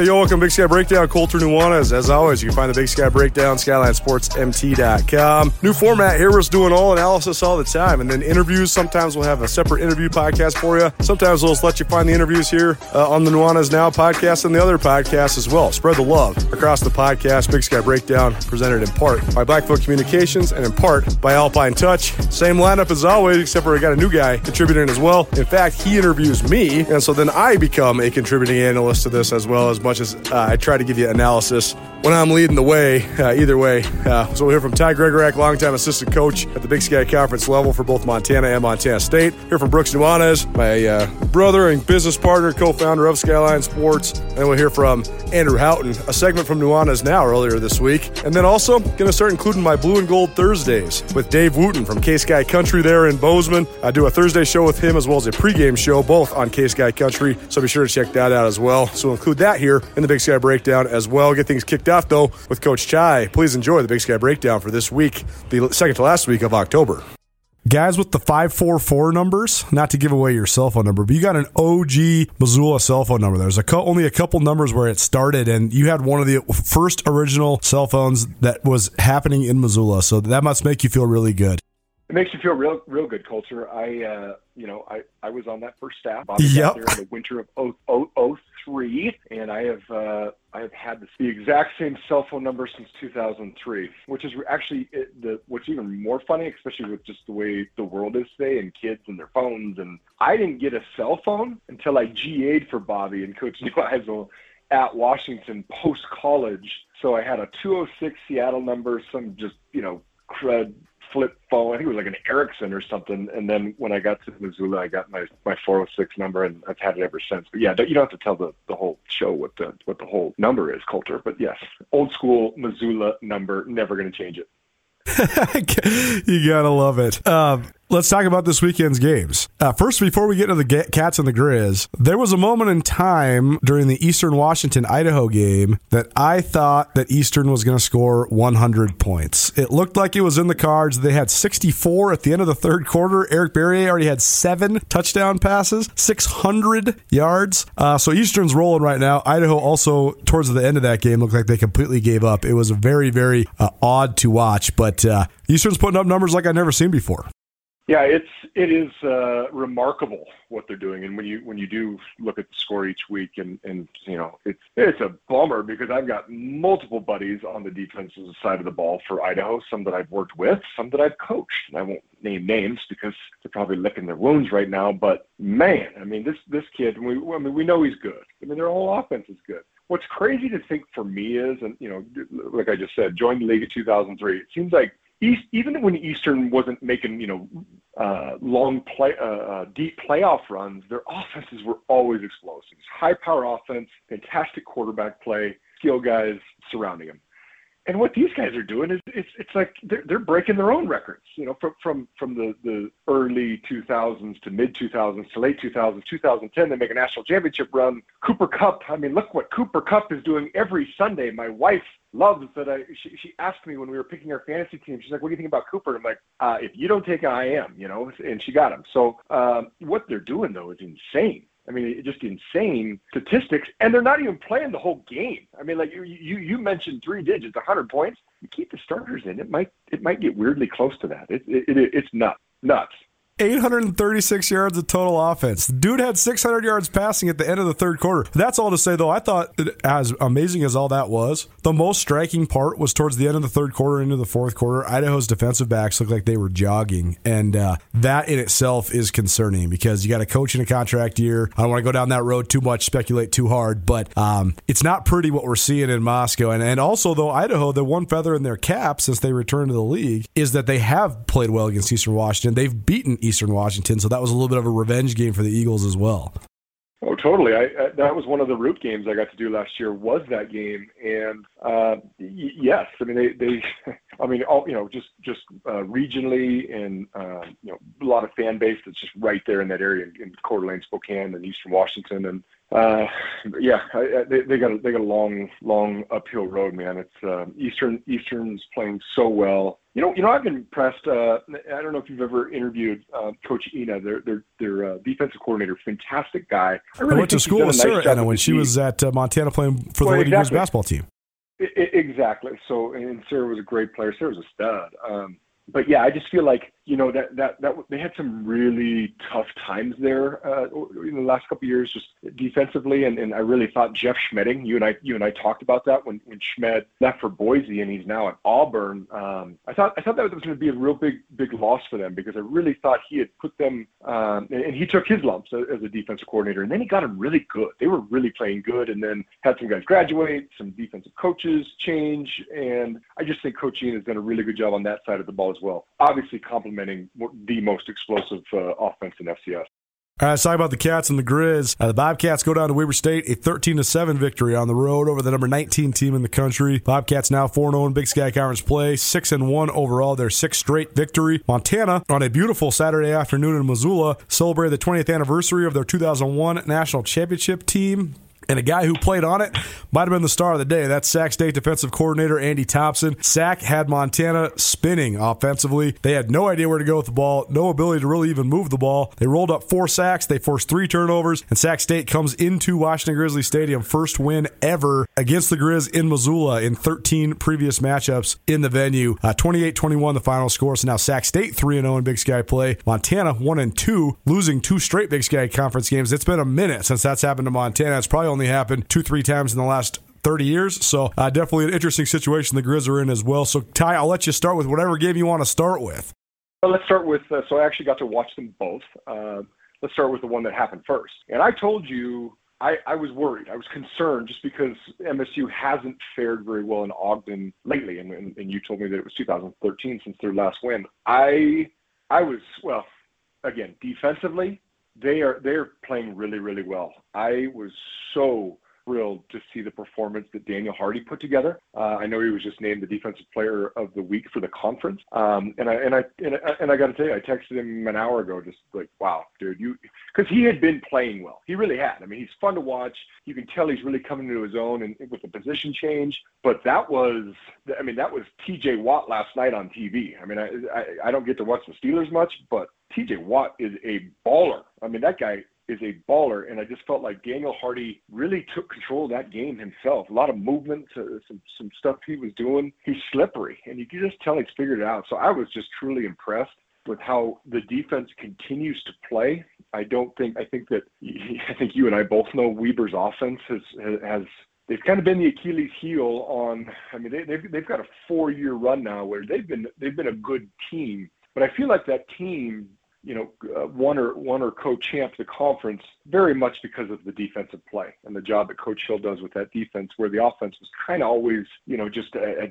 Hey, yo, welcome to Big Sky Breakdown. Colter Nuanez. As always, you can find the Big Sky Breakdown, SkylineSportsMT.com. New format here. We're doing all analysis all the time. And then interviews. Sometimes we'll have a separate interview podcast for you. Sometimes we'll just let you find the interviews here uh, on the Nuanez Now podcast and the other podcasts as well. Spread the love across the podcast. Big Sky Breakdown, presented in part by Blackfoot Communications and in part by Alpine Touch. Same lineup as always, except for we got a new guy contributing as well. In fact, he interviews me, and so then I become a contributing analyst to this as well, as much as uh, I try to give you analysis when I'm leading the way, uh, either way. Uh, so we'll hear from Ty Gregorak, longtime assistant coach at the Big Sky Conference level for both Montana and Montana State. Hear from Brooks Nuanez, my uh, brother and business partner, co-founder of Skyline Sports. And we'll hear from Andrew Houghton, a segment from Nuanez Now earlier this week. And then also going to start including my Blue and Gold Thursdays with Dave Wooten from KSKY Country there in Bozeman. I do a Thursday show with him as well as a pregame show, both on KSKY Country. So be sure to check that out as well. So we'll include that here in the Big Sky Breakdown as well. Get things kicked off though with Coach Ty. Please enjoy the Big Sky Breakdown for this week, the second to last week of October. Guys with the 544 numbers, not to give away your cell phone number, but you got an OG Missoula cell phone number. There's a co- only a couple numbers where it started, and you had one of the first original cell phones that was happening in Missoula. So that must make you feel really good. It makes you feel real, real good, Colter. I, uh, you know, I, I was on that first staff. I was Yep. there in the winter of 0- 0- 03, and I have, uh, I have had the exact same cell phone number since 2003, which is actually it, the what's even more funny, especially with just the way the world is today and kids and their phones. And I didn't get a cell phone until I GA'd for Bobby and Coach Neuheisel at Washington post college. So I had a 206 Seattle number, some just you know crud flip phone. I think it was like an Ericsson or something. And then when I got to Missoula, I got my my 406 number, and I've had it ever since. But yeah, you don't have to tell the the whole show what the what the whole number is, Colter. But yes, old school Missoula number, never going to change it. you gotta love it. Um, let's talk about this weekend's games. Uh, first, before we get to the Cats and the Grizz, there was a moment in time during the Eastern Washington Idaho game that I thought that Eastern was going to score 100 points. It looked like it was in the cards. They had 64 at the end of the third quarter. Eric Barriere already had seven touchdown passes, 600 yards. Uh, so Eastern's rolling right now. Idaho also, towards the end of that game, looked like they completely gave up. It was very, very uh, odd to watch, but uh, Eastern's putting up numbers like I've never seen before. Yeah, it's it is uh, remarkable what they're doing, and when you when you do look at the score each week, and and you know it's it's a bummer because I've got multiple buddies on the defensive side of the ball for Idaho, some that I've worked with, some that I've coached, and I won't name names because they're probably licking their wounds right now. But man, I mean this this kid, we I mean we know he's good. I mean their whole offense is good. What's crazy to think for me is, and you know, like I just said, joined the league in 2003. It seems like East, even when Eastern wasn't making, you know, uh, long play, uh, uh, deep playoff runs, their offenses were always explosive. High power offense, fantastic quarterback play, skill guys surrounding them. And what these guys are doing is it's it's like they're they're breaking their own records. You know, from from from the the early 2000s to mid 2000s to late 2000s, 2010 they make a national championship run. Cooper Kupp. I mean, look what Cooper Kupp is doing every Sunday. My wife loves that. I she, she asked me when we were picking our fantasy team. She's like, "What do you think about Cooper?" I'm like, uh, "If you don't take him, I am." You know, and she got him. So um, what they're doing though is insane. I mean, just insane statistics, and they're not even playing the whole game. I mean, like you you, you mentioned three digits, 100 points. You keep the starters in, it might it might get weirdly close to that. It, it, it it's nuts, nuts. 836 yards of total offense. Dude had 600 yards passing at the end of the third quarter. That's all to say, though. I thought, as amazing as all that was, the most striking part was towards the end of the third quarter into the fourth quarter. Idaho's defensive backs looked like they were jogging, and uh, that in itself is concerning because you got a coach in a contract year. I don't want to go down that road too much, speculate too hard, but um, it's not pretty what we're seeing in Moscow. And, and also, though, Idaho, the one feather in their cap since they returned to the league is that they have played well against Eastern Washington. They've beaten Eastern Washington, so that was a little bit of a revenge game for the Eagles as well. Oh, totally. I, I that was one of the root games I got to do last year. Was that game? And uh, y- yes, I mean they, they I mean all you know just just uh, regionally and uh, you know a lot of fan base that's just right there in that area in, in Coeur d'Alene, Spokane, and Eastern Washington, and Uh, yeah, I, I, they, they got a, they got a long, long uphill road, man. It's uh, Eastern Eastern's playing so well. You know, you know, I've been impressed. Uh, I don't know if you've ever interviewed uh, Coach Ena, their their their uh, defensive coordinator. Fantastic guy. I, really I went to school with nice Sarah Ena when she was at uh, Montana playing for well, the Lady exactly. basketball team. I, exactly. So, and Sarah was a great player. Sarah was a stud. Um, but yeah, I just feel like you know they had some really tough times there uh, in the last couple of years, just defensively, and, I really thought Jeff Schmedding, you and I you and I talked about that when Schmed left for Boise and he's now at Auburn. Um, I thought I thought that was going to be a real big big loss for them because I really thought he had put them um, and, he took his lumps as a defensive coordinator, and then he got them really good. They were really playing good, and then had some guys graduate, some defensive coaches change, and I just think Coach Ena has done a really good job on that side of the ball as well. Obviously, complementing the most explosive uh, offense in FCS. All right, let's talk about the Cats and the Grizz. Uh, the Bobcats go down to Weber State, a 13 to 7 victory on the road over the number 19 team in the country. Bobcats now 4 0 in Big Sky Conference play, 6 and 1 overall, their sixth straight victory. Montana, on a beautiful Saturday afternoon in Missoula, celebrated the 20th anniversary of their 2001 national championship team. And a guy who played on it might have been the star of the day. That's Sac State defensive coordinator Andy Thompson. Sac had Montana spinning offensively. They had no idea where to go with the ball, no ability to really even move the ball. They rolled up four sacks, they forced three turnovers, and Sac State comes into Washington Grizzly Stadium, first win ever against the Grizz in Missoula in 13 previous matchups in the venue. 28 uh, 21 the final score. So now Sac State 3 0 in Big Sky play. Montana 1 and 2, losing two straight Big Sky conference games. It's been a minute since that's happened to Montana. It's probably only only happened two, three times in the last 30 years. So uh, definitely an interesting situation the Grizz are in as well. So Ty, I'll let you start with whatever game you want to start with. Well, let's start with. Uh, so I actually got to watch them both. Uh, let's start with the one that happened first. And I told you I, I was worried. I was concerned just because MSU hasn't fared very well in Ogden lately, and, and, and you told me that it was 2013 since their last win. I I was well, again defensively they are they're playing really really well. I was so thrilled to see the performance that Daniel Hardy put together. Uh, I know he was just named the defensive player of the week for the conference. Um, and I and I and I, and I got to tell you, I texted him an hour ago, just like, wow, dude, you because he had been playing well. He really had. I mean, he's fun to watch. You can tell he's really coming into his own and with the position change. But that was, I mean, that was T.J. Watt last night on TV. I mean, I I, I don't get to watch the Steelers much, but T.J. Watt is a baller. I mean, that guy is a baller, and I just felt like Daniel Hardy really took control of that game himself. A lot of movement, uh, some some stuff he was doing. He's slippery, and you can just tell he's figured it out. So I was just truly impressed with how the defense continues to play. I don't think I think that I think you and I both know Weber's offense has has they've kind of been the Achilles heel on. I mean, they, they've they've got a four year run now where they've been they've been a good team, but I feel like that team you know, uh, won or won or co-champ the conference very much because of the defensive play and the job that Coach Hill does with that defense, where the offense was kind of always, you know, just uh, uh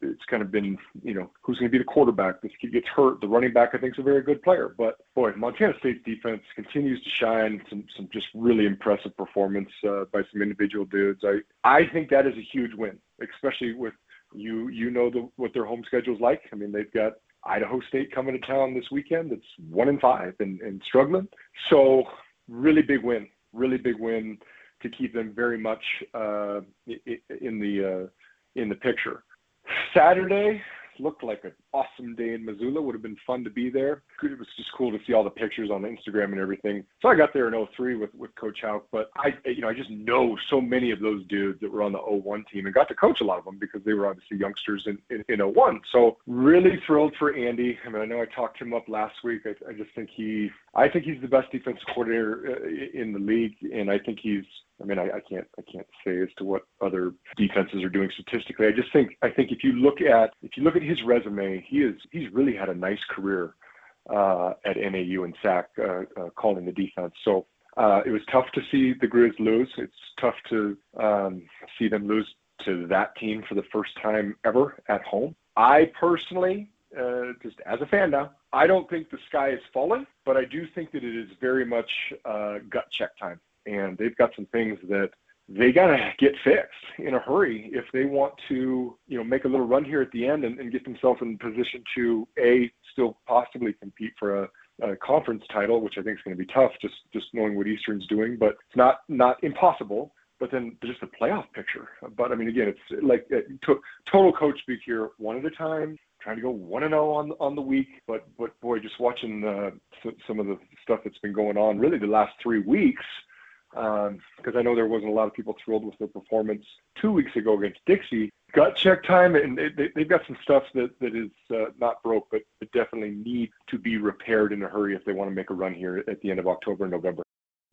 it's kind of been, you know, who's going to be the quarterback? This kid gets hurt. The running back, I think, is a very good player, but boy, Montana State's defense continues to shine. Some some just really impressive performance uh, by some individual dudes. I I think that is a huge win, especially with you you know the, what their home schedule is like. I mean, they've got Idaho State coming to town this weekend. It's one in five and, and struggling. So really big win, really big win to keep them very much uh, in the uh, in the picture. Saturday, looked like an awesome day in Missoula. Would have been fun to be there. It was just cool to see all the pictures on Instagram and everything. So I got there in 03 with, with Coach Hauck, but I, you know, I just know so many of those dudes that were on the 01 team and got to coach a lot of them because they were obviously youngsters in, in, in 01. So really thrilled for Andy. I mean, I know I talked him up last week. I, I just think he, I think he's the best defensive coordinator uh, in the league, and I think he's I mean, I, I, can't I can't say as to what other defenses are doing statistically. I just think I think if you look at if you look at his resume, he is he's really had a nice career uh, at NAU and SAC uh, uh, calling the defense. So uh, it was tough to see the Grizz lose. It's tough to um, see them lose to that team for the first time ever at home. I personally, uh, just as a fan now, I don't think the sky is falling, but I do think that it is very much uh, gut check time and they've got some things that they got to get fixed in a hurry if they want to, you know, make a little run here at the end and, and get themselves in position to a still possibly compete for a, a conference title, which I think is going to be tough, just just knowing what Eastern's doing. But it's not not impossible. But then just the playoff picture. But I mean, again, it's like to, total coach speak here, one at a time. Trying to go one and zero oh on on the week, but but boy, just watching uh, some of the stuff that's been going on, really the last three weeks, because um, I know there wasn't a lot of people thrilled with their performance two weeks ago against Dixie. Gut check time, and they, they've got some stuff that, that is uh, not broke, but definitely need to be repaired in a hurry if they want to make a run here at the end of October and November.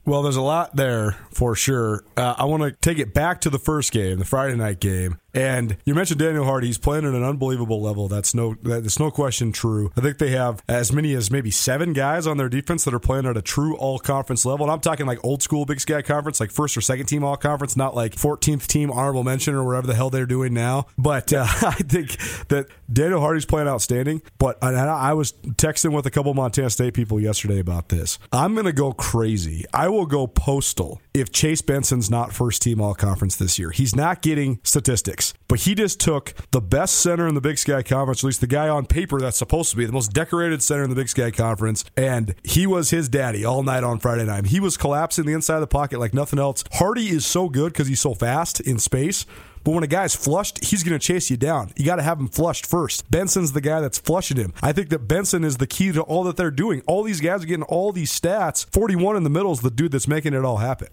Well, there's a lot there for sure. Uh, I want to take it back to the first game, the Friday night game. And you mentioned Daniel Hardy. He's playing at an unbelievable level. That's no that's no question true. I think they have as many as maybe seven guys on their defense that are playing at a true all conference level. And I'm talking like old school Big Sky conference, like first or second team all conference, not like 14th team honorable mention or whatever the hell they're doing now. But uh, I think that Daniel Hardy's playing outstanding. But I was texting with a couple Montana State people yesterday about this. I'm going to go crazy. I will go postal if Chase Benson's not first team all conference this year. He's not getting statistics but he just took the best center in the Big Sky Conference, at least the guy on paper that's supposed to be the most decorated center in the Big Sky Conference, and he was his daddy all night on Friday night. He was collapsing the inside of the pocket like nothing else. Hardy is so good because he's so fast in space. But when a guy's flushed, he's going to chase you down. You got to have him flushed first. Benson's the guy that's flushing him. I think that Benson is the key to all that they're doing. All these guys are getting all these stats. 41 in the middle is the dude that's making it all happen.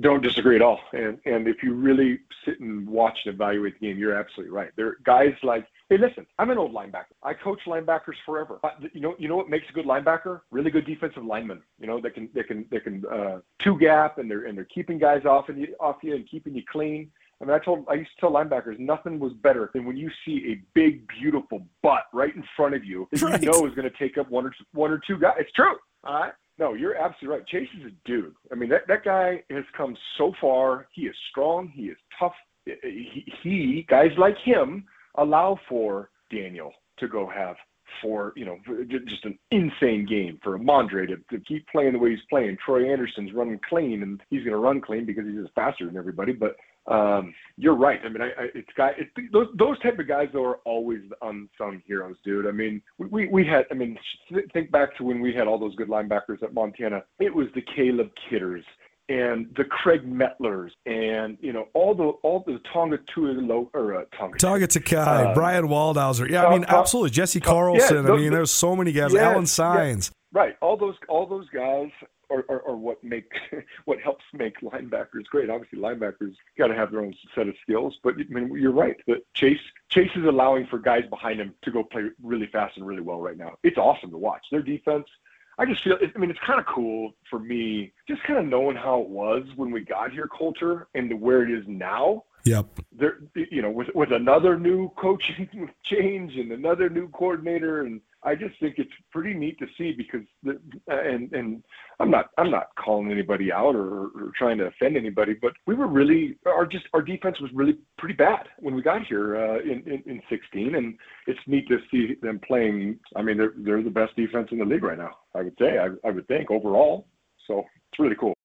Don't disagree at all. And and if you really sit and watch and evaluate the game, you're absolutely right. There are guys like, hey, listen, I'm an old linebacker. I coach linebackers forever. But you know, you know what makes a good linebacker? Really good defensive lineman. You know, they can they can they can uh, two gap and they're and they're keeping guys off and you, off you and keeping you clean. I mean, I told I used to tell linebackers nothing was better than when you see a big, beautiful butt right in front of you that right. you know is going to take up one or one or two guys. It's true. All right. No, you're absolutely right. Chase is a dude. I mean, that, that guy has come so far. He is strong. He is tough. He, he guys like him allow for Daniel to go have for you know just an insane game for Mondre to, to keep playing the way he's playing. Troy Anderson's running clean, and he's going to run clean because he's just faster than everybody. But um, you're right. I mean, I, I, it's guy. It, those those type of guys though are always the unsung heroes, dude. I mean, we we had. I mean, think back to when we had all those good linebackers at Montana. It was the Caleb Kidders and the Craig Metlers and you know all the all the Tonga Tuilo or uh, Tonga Tonga Takai, uh, Brian Waldhauser. Yeah, I mean, absolutely. Jesse Carlson. Yeah, those, I mean, there's so many guys. Yeah, Alan Signs. Yeah, right. All those all those guys or, or, or what make what helps make linebackers great. Obviously, linebackers got to have their own set of skills, but I mean, you're right. That Chase Chase is allowing for guys behind him to go play really fast and really well right now. It's awesome to watch their defense. I just feel, I mean, it's kind of cool for me, just kind of knowing how it was when we got here, culture, and to where it is now. Yep. There, you know, with with another new coaching change and another new coordinator and I just think it's pretty neat to see because the, and and I'm not I'm not calling anybody out or, or trying to offend anybody, but we were really our just our defense was really pretty bad when we got here uh, in, in in 16, and it's neat to see them playing. I mean, they're they're the best defense in the league right now. I would say I, I would think overall. So it's really cool.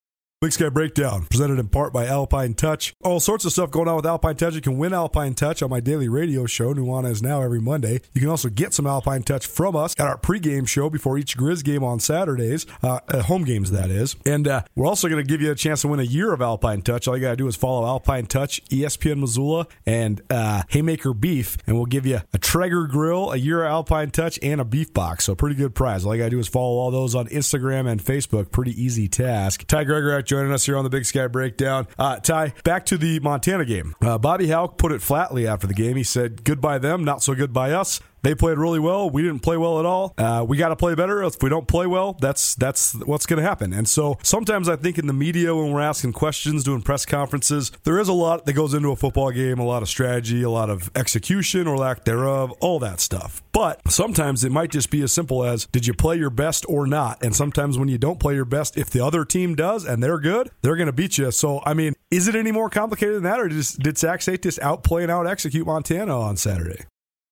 Big Sky Breakdown, presented in part by Alpine Touch. All sorts of stuff going on with Alpine Touch. You can win Alpine Touch on my daily radio show, Nuanez Now, every Monday. You can also get some Alpine Touch from us at our pregame show before each Grizz game on Saturdays, uh, home games, that is. And uh, we're also going to give you a chance to win a year of Alpine Touch. All you got to do is follow Alpine Touch, ESPN Missoula, and uh, Haymaker Beef, and we'll give you a Traeger grill, a year of Alpine Touch, and a beef box. So, pretty good prize. All you got to do is follow all those on Instagram and Facebook. Pretty easy task. Ty Gregorak joining us here on the Big Sky Breakdown. Uh, Ty, back to the Montana game. Uh, Bobby Hauck put it flatly after the game. He said, "Goodbye them, not so good by us." They played really well. We didn't play well at all. Uh, we got to play better. If we don't play well, that's that's what's going to happen. And so sometimes I think in the media when we're asking questions, doing press conferences, there is a lot that goes into a football game, a lot of strategy, a lot of execution or lack thereof, all that stuff. But sometimes it might just be as simple as did you play your best or not? And sometimes when you don't play your best, if the other team does and they're good, they're going to beat you. So I mean, is it any more complicated than that, or did, did Sac State just outplay and out execute Montana on Saturday?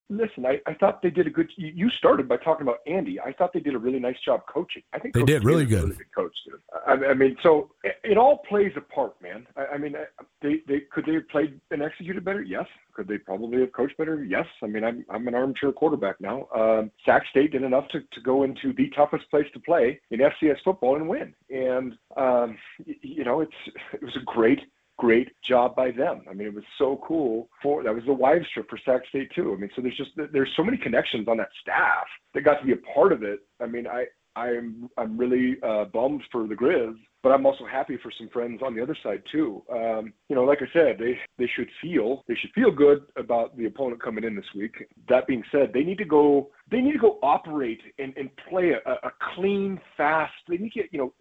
Listen, I, I thought they did a good. You started by talking about Andy. I thought they did a really nice job coaching. I think they coach did really good. Really good coach, dude. I, I mean, so it, it, all plays a part, man. I, I mean, they they could they have played and executed better? Yes. Could they probably have coached better? Yes. I mean, I'm I'm an armchair quarterback now. Um, Sac State did enough to to go into the toughest place to play in FCS football and win. And um, you know, it's it was a great great job by them. I mean, it was so cool for that was the wives trip for Sac State too. I mean, so there's just there's so many connections on that staff that got to be a part of it. I mean, I I'm I'm really uh, bummed for the Grizz, but I'm also happy for some friends on the other side too. Um, you know, like I said, they they should feel they should feel good about the opponent coming in this week. That being said, they need to go they need to go operate and, and play a, a clean, fast. They need to get you know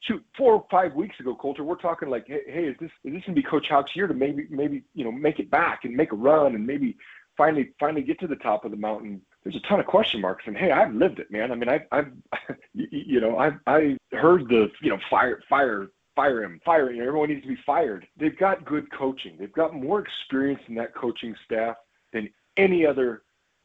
shoot, four or five weeks ago, Colter, we're talking like, hey, hey, is this is this gonna be Coach Hauck's year to maybe maybe you know make it back and make a run and maybe finally finally get to the top of the mountain? There's a ton of question marks, and hey, I've lived it, man. I mean, I've, I've you know, I've I heard the you know fire fire fire him, fire him. Everyone needs to be fired. They've got good coaching. They've got more experience in that coaching staff than any other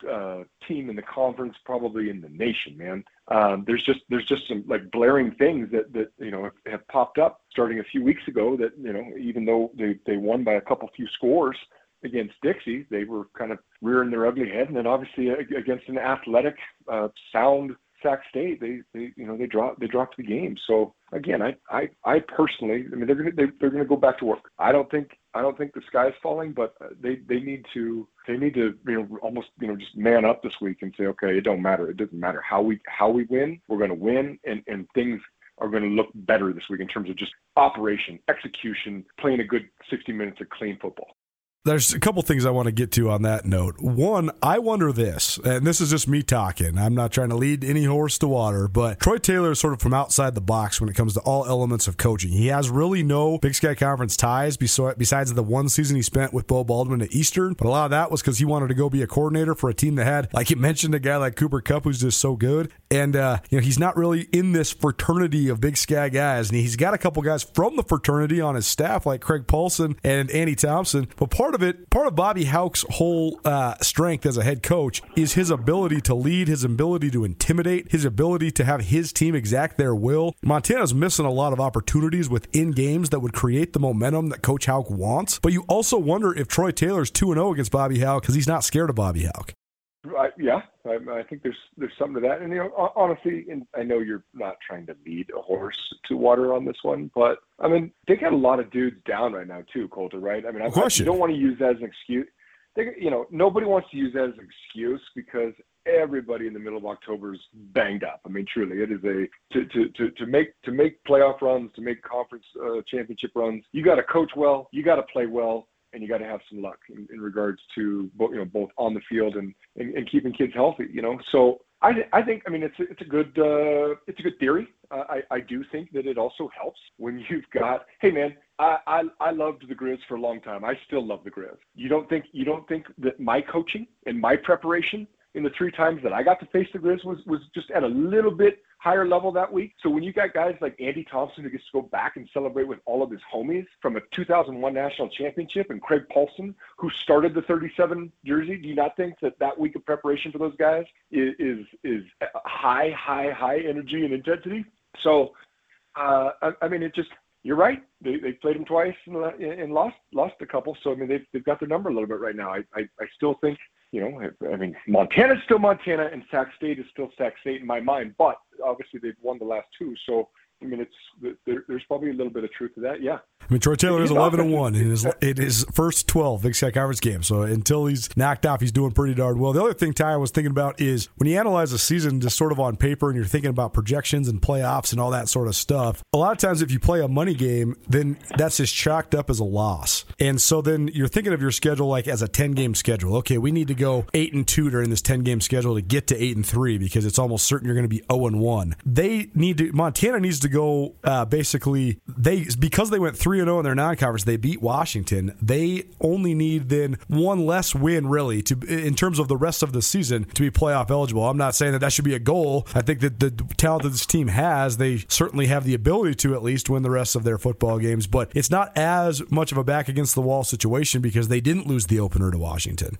uh, team in the conference, probably in the nation, man. Um, there's just there's just some like blaring things that that you know have, have, popped up starting a few weeks ago. That you know even though they they won by a couple few scores against Dixie, they were kind of rearing their ugly head, and then obviously against an athletic, uh, sound Sac State, they, they you know they dropped they dropped the game. So again, I I, I personally, I mean they're gonna they, they're gonna go back to work. I don't think I don't think the sky's falling, but uh, they they need to they need to you know almost you know just man up this week and say okay, it don't matter. It doesn't matter how we how we win. We're gonna win, and and things are going to look better this week in terms of just operation, execution, playing a good 60 minutes of clean football. There's a couple things I want to get to on that note. One, I wonder this, and this is just me talking. I'm not trying to lead any horse to water, but Troy Taylor is sort of from outside the box when it comes to all elements of coaching. He has really no Big Sky Conference ties besides the one season he spent with Beau Baldwin at Eastern. But a lot of that was because he wanted to go be a coordinator for a team that had, like you mentioned, a guy like Cooper Kupp who's just so good. And uh, you know he's not really in this fraternity of Big Sky guys, and he's got a couple guys from the fraternity on his staff, like Craig Paulson and Andy Thompson. But part part of it, part of Bobby Hauck's whole uh, strength as a head coach is his ability to lead, his ability to intimidate, his ability to have his team exact their will. Montana's missing a lot of opportunities within games that would create the momentum that Coach Hauck wants. But you also wonder if Troy Taylor's 2 0 against Bobby Hauck because he's not scared of Bobby Hauck. I, yeah, I, I, think there's there's something to that. And you know, honestly, and I know you're not trying to lead a horse to water on this one, but I mean, they got a lot of dudes down right now too, Colter. Right? I mean, I, I don't want to use that as an excuse. They, you know, nobody wants to use that as an excuse because everybody in the middle of October is banged up. I mean, truly, it is a to to to, to make to make playoff runs, to make conference uh, championship runs. You got to coach well, you got to play well, and you got to have some luck in, in regards to both, you know, both on the field and, and, and keeping kids healthy. You know, so I, I think I mean it's it's a good uh, it's a good theory. Uh, I I do think that it also helps when you've got hey man I, I I loved the Grizz for a long time. I still love the Grizz. You don't think you don't think that my coaching and my preparation in the three times that I got to face the Grizz was was just at a little bit higher level that week. So when you got guys like Andy Thompson who gets to go back and celebrate with all of his homies from a 2001 national championship, and Craig Paulson who started the 37 jersey, do you not think that that week of preparation for those guys is is, is high, high, high energy and intensity? So uh, I, I mean, it just you're right. They they played them twice and, and lost lost a couple. So I mean, they've they've got their number a little bit right now. I I, I still think you know, I mean, Montana's still Montana and Sac State is still Sac State in my mind, but obviously they've won the last two. So, I mean, it's there, there's probably a little bit of truth to that. Yeah. I mean, Troy Taylor is 11 and 1 in his, in his first 12 Big Sky Conference games. So until he's knocked off, he's doing pretty darn well. The other thing, Ty, I was thinking about is when you analyze a season just sort of on paper and you're thinking about projections and playoffs and all that sort of stuff, a lot of times if you play a money game, then that's just chalked up as a loss. And so then you're thinking of your schedule like as a 10 game schedule. Okay, we need to go 8 and 2 during this 10 game schedule to get to 8 and 3 because it's almost certain you're going to be 0 and 1. They need to, Montana needs to go uh, basically, they because they went 3 and 0 in their non conference conference. They beat Washington. They only need then one less win, really, to in terms of the rest of the season to be playoff eligible. I'm not saying that that should be a goal. I think that the talent that this team has, they certainly have the ability to at least win the rest of their football games. But it's not as much of a back against the wall situation because they didn't lose the opener to Washington.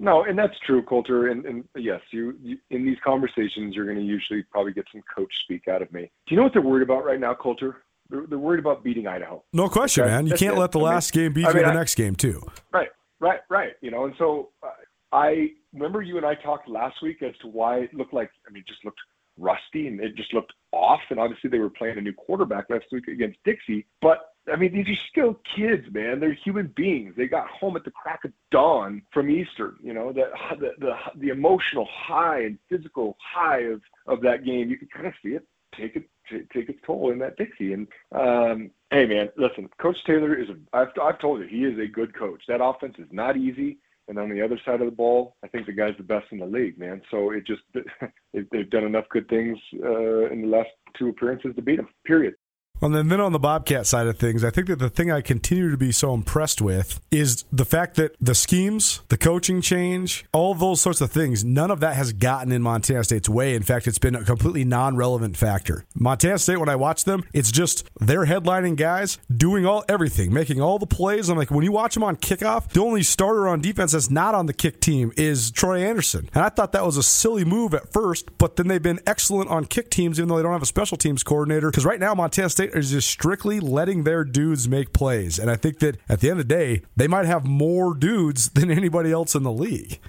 No, and that's true, Colter. And, and yes, you, you in these conversations, you're going to usually probably get some coach speak out of me. Do you know what they're worried about right now, Colter? They're, they're worried about beating Idaho. No question, okay? man. You that's can't it. let the I last mean, game beat I you mean, the I, next game, too. Right, right, right. You know, and so uh, I remember you and I talked last week as to why it looked like. I mean, it just looked rusty and it just looked off. And obviously, they were playing a new quarterback last week against Dixie. But I mean, these are still kids, man. They're human beings. They got home at the crack of dawn from Eastern. You know, the the the, the emotional high and physical high of of that game. You can kind of see it take it take its toll in that Dixie. And um, hey, man, listen, Coach Taylor is. A, I've I've told you he is a good coach. That offense is not easy. And on the other side of the ball, I think the guy's the best in the league, man. So it just they've done enough good things uh, in the last two appearances to beat him. Period. And then, then on the Bobcat side of things, I think that the thing I continue to be so impressed with is the fact that the schemes, the coaching change, all those sorts of things, none of that has gotten in Montana State's way. In fact, it's been a completely non relevant factor. Montana State, when I watch them, it's just they're headlining guys doing all everything, making all the plays. I'm like, when you watch them on kickoff, the only starter on defense that's not on the kick team is Troy Anderson. And I thought that was a silly move at first, but then they've been excellent on kick teams, even though they don't have a special teams coordinator. Because right now, Montana State is just strictly letting their dudes make plays. And I think that at the end of the day, they might have more dudes than anybody else in the league.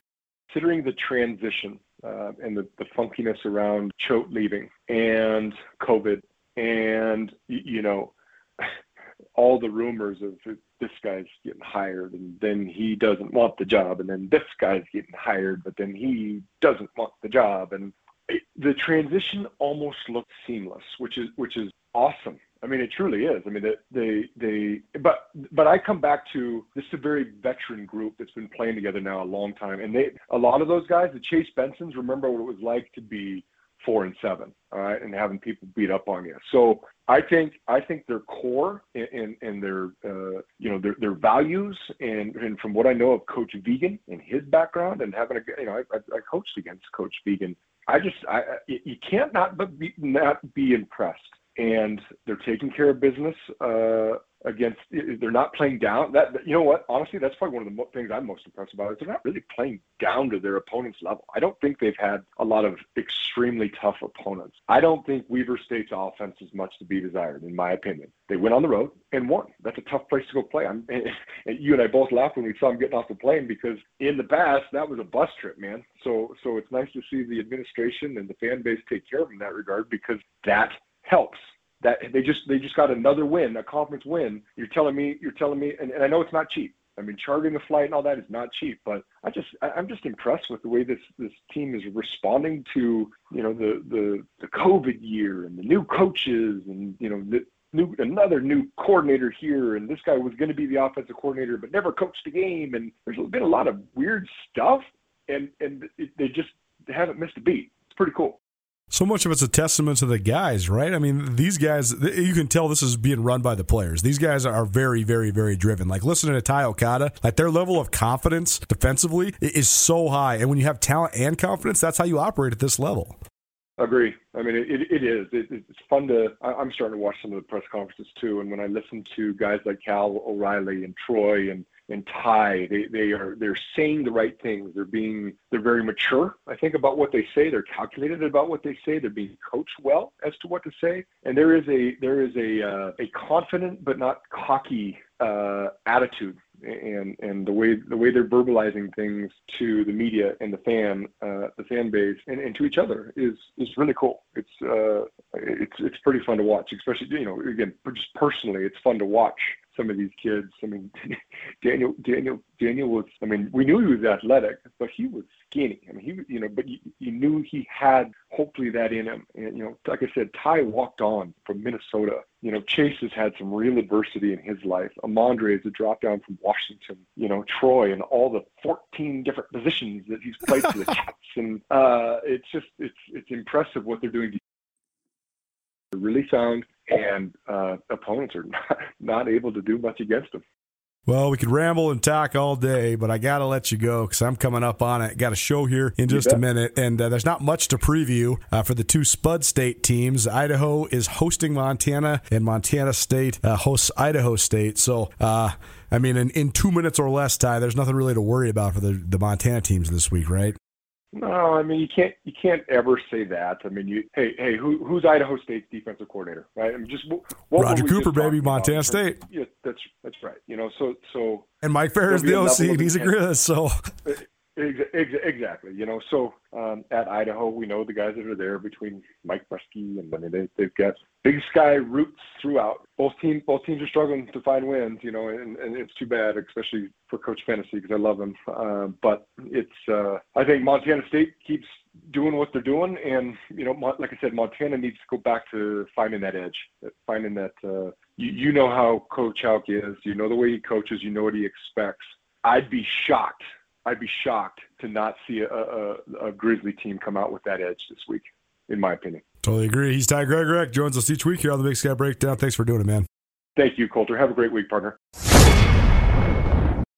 Considering the transition uh, and the, the funkiness around Choate leaving and COVID and, you know, all the rumors of this guy's getting hired and then he doesn't want the job and then this guy's getting hired but then he doesn't want the job and the transition almost looks seamless which is which is awesome I mean, it truly is. I mean, they, they, they, but, but I come back to this is a very veteran group that's been playing together now a long time, and they, a lot of those guys, the Chase Bensons, remember what it was like to be four and seven, all right, and having people beat up on you. So I think, I think their core and, and their, uh, you know, their, their values, and, and from what I know of Coach Vigen and his background, and having a, you know, I, I coached against Coach Vigen. I just, I, you can't not but be, not be impressed and they're taking care of business uh, against. They're not playing down. That you know what? Honestly, that's probably one of the things I'm most impressed about. Is they're not really playing down to their opponent's level. I don't think they've had a lot of extremely tough opponents. I don't think Weber State's offense is much to be desired, in my opinion. They went on the road and won. That's a tough place to go play. I'm, and you and I both laughed when we saw them getting off the plane because in the past that was a bus trip, man. So so it's nice to see the administration and the fan base take care of them in that regard because that helps. That they just they just got another win, a conference win. You're telling me you're telling me, and, and I know it's not cheap. I mean, chartering a flight and all that is not cheap, but I just I'm just impressed with the way this this team is responding to you know the the the COVID year and the new coaches and you know the new another new coordinator here and this guy was going to be the offensive coordinator but never coached a game and there's been a lot of weird stuff and and it, they just haven't missed a beat. It's pretty cool. So much of it's a testament to the guys, right? I mean, these guys, you can tell this is being run by the players. These guys are very, very, very driven. Like listening to Ty Okada, like their level of confidence defensively is so high. And when you have talent and confidence, that's how you operate at this level. Agree. I mean, it, it is. It, it's fun to. I'm starting to watch some of the press conferences too, and when I listen to guys like Cal O'Reilly and Troy and and Ty. They they are they're saying the right things. They're being they're very mature. I think about what they say. They're calculated about what they say. They're being coached well as to what to say. And there is a there is a uh, a confident but not cocky uh, attitude and and the way the way they're verbalizing things to the media and the fan uh, the fan base and, and to each other is is really cool. It's uh, it's it's pretty fun to watch, especially you know again just personally it's fun to watch some of these kids. I mean, Daniel, Daniel, Daniel was. I mean, we knew he was athletic, but he was skinny. I mean, he, you know, but you, you knew he had hopefully that in him. And you know, like I said, Ty walked on from Minnesota. You know, Chase has had some real adversity in his life. Amandre is a drop down from Washington. You know, Troy and all the 14 different positions that he's played for the Cats, and uh, it's just it's it's impressive what they're doing. They're really sound and uh, opponents are not, not able to do much against them. Well, we could ramble and talk all day, but I got to let you go because I'm coming up on it. Got a show here in just a minute, and uh, there's not much to preview uh, for the two Spud State teams. Idaho is hosting Montana, and Montana State uh, hosts Idaho State. So, uh, I mean, in, in two minutes or less, Ty, there's nothing really to worry about for the, the Montana teams this week, right? No, I mean you can't you can't ever say that. I mean you hey hey who who's Idaho State's defensive coordinator, right? I mean just what Roger Cooper, baby, Montana about? State. Yeah, that's that's right. You know, so so and Mike Farris the OC, and he's a Grizz, so Exactly. You know, so um, at Idaho, we know the guys that are there between Mike Breske and I mean they, they've got Big Sky roots throughout. Both team both teams are struggling to find wins. You know, and, and it's too bad, especially for Coach Phenicie because I love him. Uh, but it's uh, I think Montana State keeps doing what they're doing, and you know, like I said, Montana needs to go back to finding that edge, finding that. Uh, you, you know how Coach Hauck is. You know the way he coaches. You know what he expects. I'd be shocked I'd be shocked to not see a, a, a Grizzly team come out with that edge this week, in my opinion. Totally agree. He's Ty Gregorak. Joins us each week here on the Big Sky Breakdown. Thanks for doing it, man. Thank you, Colter. Have a great week, partner.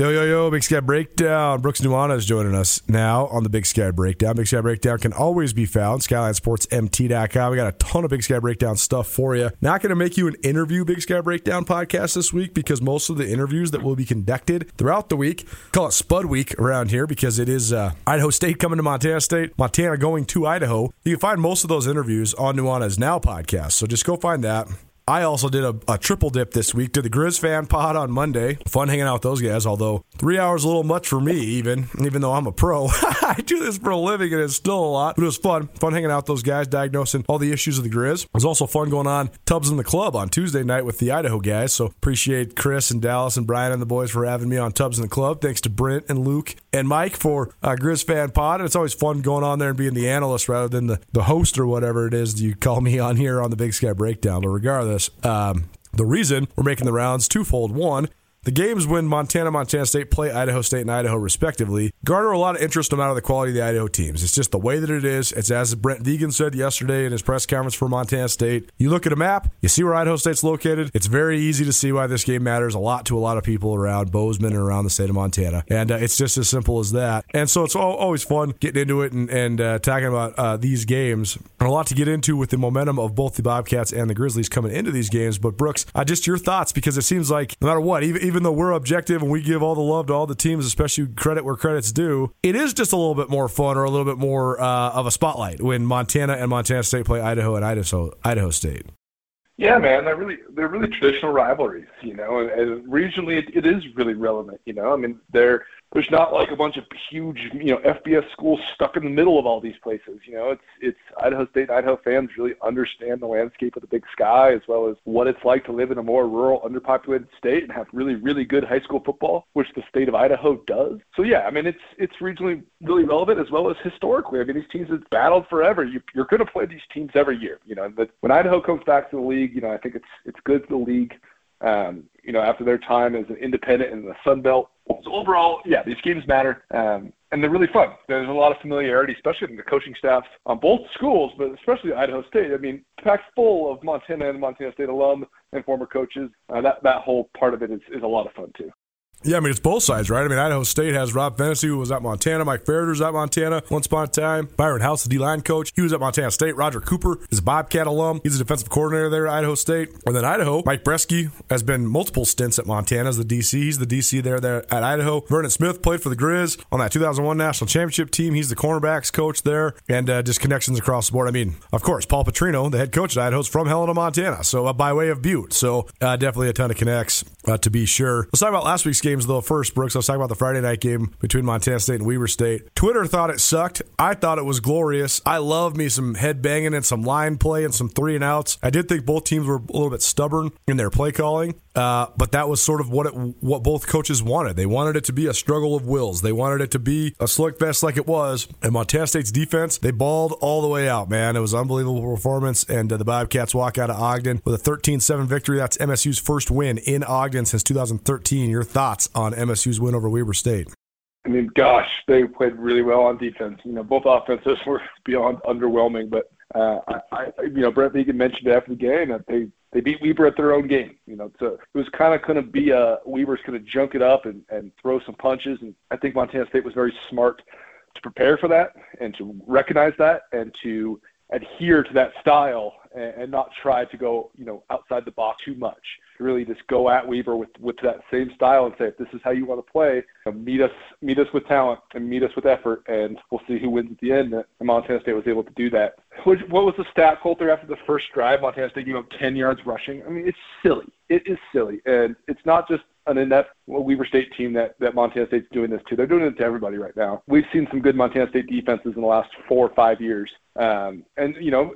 Yo, yo, yo, Big Sky Breakdown. Brooks Nuanez joining us now on the Big Sky Breakdown. Big Sky Breakdown can always be found, SkylineSportsMT.com. We got a ton of Big Sky Breakdown stuff for you. Not going to make you an interview Big Sky Breakdown podcast this week because most of the interviews that will be conducted throughout the week, call it Spud Week around here because it is uh, Idaho State coming to Montana State, Montana going to Idaho. You can find most of those interviews on Nuanez Now podcast. So just go find that. I also did a, a, triple dip this week to the Grizz fan pod on Monday. Fun hanging out with those guys, although three hours a little much for me, even even though I'm a pro. I do this for a living and it's still a lot, but it was fun. Fun hanging out with those guys, diagnosing all the issues of the Grizz. It was also fun going on Tubs in the Club on Tuesday night with the Idaho guys. So appreciate Chris and Dallas and Brian and the boys for having me on Tubs in the Club. Thanks to Brent and Luke and Mike for uh, Grizz fan pod. And it's always fun going on there and being the analyst rather than the, the host or whatever it is you call me on here on the Big Sky Breakdown. But regardless, um, the reason we're making the rounds twofold. One, the games when Montana, Montana State play Idaho State and Idaho respectively garner a lot of interest no matter the quality of the Idaho teams. It's just the way that it is. It's as Brent Vigen said yesterday in his press conference for Montana State. You look at a map, you see where Idaho State's located. It's very easy to see why this game matters a lot to a lot of people around Bozeman and around the state of Montana. And uh, it's just as simple as that. And so it's always fun getting into it and, and uh, talking about uh, these games. And a lot to get into with the momentum of both the Bobcats and the Grizzlies coming into these games. But Brooks, just your thoughts because it seems like no matter what, even even though we're objective and we give all the love to all the teams, especially credit where credit's due, it is just a little bit more fun or a little bit more uh, of a spotlight when Montana and Montana State play Idaho and Idaho Idaho State. Yeah, man, they're really they're really traditional rivalries, you know, and, and regionally it, it is really relevant, you know. I mean, they're there's not like a bunch of huge, you know, FBS schools stuck in the middle of all these places. You know, it's it's Idaho State and Idaho fans really understand the landscape of the Big Sky as well as what it's like to live in a more rural, underpopulated state and have really, really good high school football, which the state of Idaho does. So yeah, I mean, it's it's regionally really relevant as well as historically. I mean, these teams have battled forever. You, you're going to play these teams every year. You know, but when Idaho comes back to the league, you know, I think it's it's good for the league. Um, you know, after their time as an independent in the Sun Belt so overall, yeah, these games matter, um, and they're really fun. There's a lot of familiarity, especially in the coaching staff on both schools, but especially Idaho State. I mean, packed full of Montana and Montana State alum and former coaches. Uh, that that whole part of it is, is a lot of fun too. Yeah, I mean, it's both sides, right? I mean, Idaho State has Rob Phenicie, who was at Montana. Mike was at Montana once upon a time. Byron House, the D line coach, he was at Montana State. Roger Cooper is a Bobcat alum. He's a defensive coordinator there at Idaho State. And then Idaho, Mike Breske has been multiple stints at Montana as the DC. He's the DC there, there at Idaho. Vernon Smith played for the Grizz on that 2001 national championship team. He's the cornerbacks coach there, and uh, just connections across the board. I mean, of course, Paul Petrino, the head coach at Idaho, is from Helena, Montana, so uh, by way of Butte. So uh, definitely a ton of connects uh, to be sure. Let's talk about last week's game games, though, first, Brooks. I was talking about the Friday night game between Montana State and Weber State. Twitter thought it sucked. I thought it was glorious. I love me some head banging and some line play and some three and outs. I did think both teams were a little bit stubborn in their play calling. Uh, but that was sort of what it, what both coaches wanted. They wanted it to be a struggle of wills. They wanted it to be a slugfest like it was. And Montana State's defense, they balled all the way out, man. It was unbelievable performance. And uh, the Bobcats walk out of Ogden with a 13-7 victory. That's MSU's first win in Ogden since 2013. Your thoughts on MSU's win over Weber State? I mean, gosh, they played really well on defense. You know, both offenses were beyond underwhelming, but uh, I, I, you know, Brent Vigen mentioned after the game that they they beat Weber at their own game. You know, so it was kind of going to be a Weber's going to junk it up and, and throw some punches, and I think Montana State was very smart to prepare for that and to recognize that and to adhere to that style and, and not try to go, you know, outside the box too much. Really, just go at Weber with with that same style and say, if this is how you want to play, you know, meet us meet us with talent and meet us with effort, and we'll see who wins at the end. And Montana State was able to do that. What, what was the stat, Colter, after the first drive? Montana State gave up 10 yards rushing. I mean, it's silly. It is silly, and it's not just an inept Weber State team that, that Montana State's doing this to. They're doing it to everybody right now. We've seen some good Montana State defenses in the last four or five years. Um, and, you know,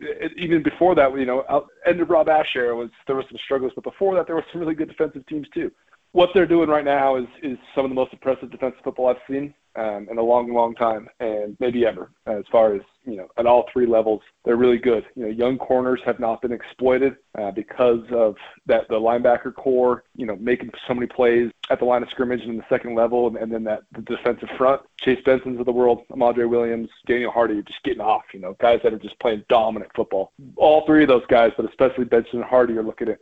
it, even before that, you know, out, end of Rob Ash era was there was some struggles, but before that, there were some really good defensive teams too. What they're doing right now is is some of the most impressive defensive football I've seen um, in a long, long time, and maybe ever. As far as you know, at all three levels, they're really good. You know, young corners have not been exploited uh, because of that the linebacker core. You know, making so many plays at the line of scrimmage and in the second level, and, and then that the defensive front. Chase Benson's of the world, Amadre Williams, Daniel Hardy, just getting off. You know, guys that are just playing dominant football. All three of those guys, but especially Benson and Hardy, are looking at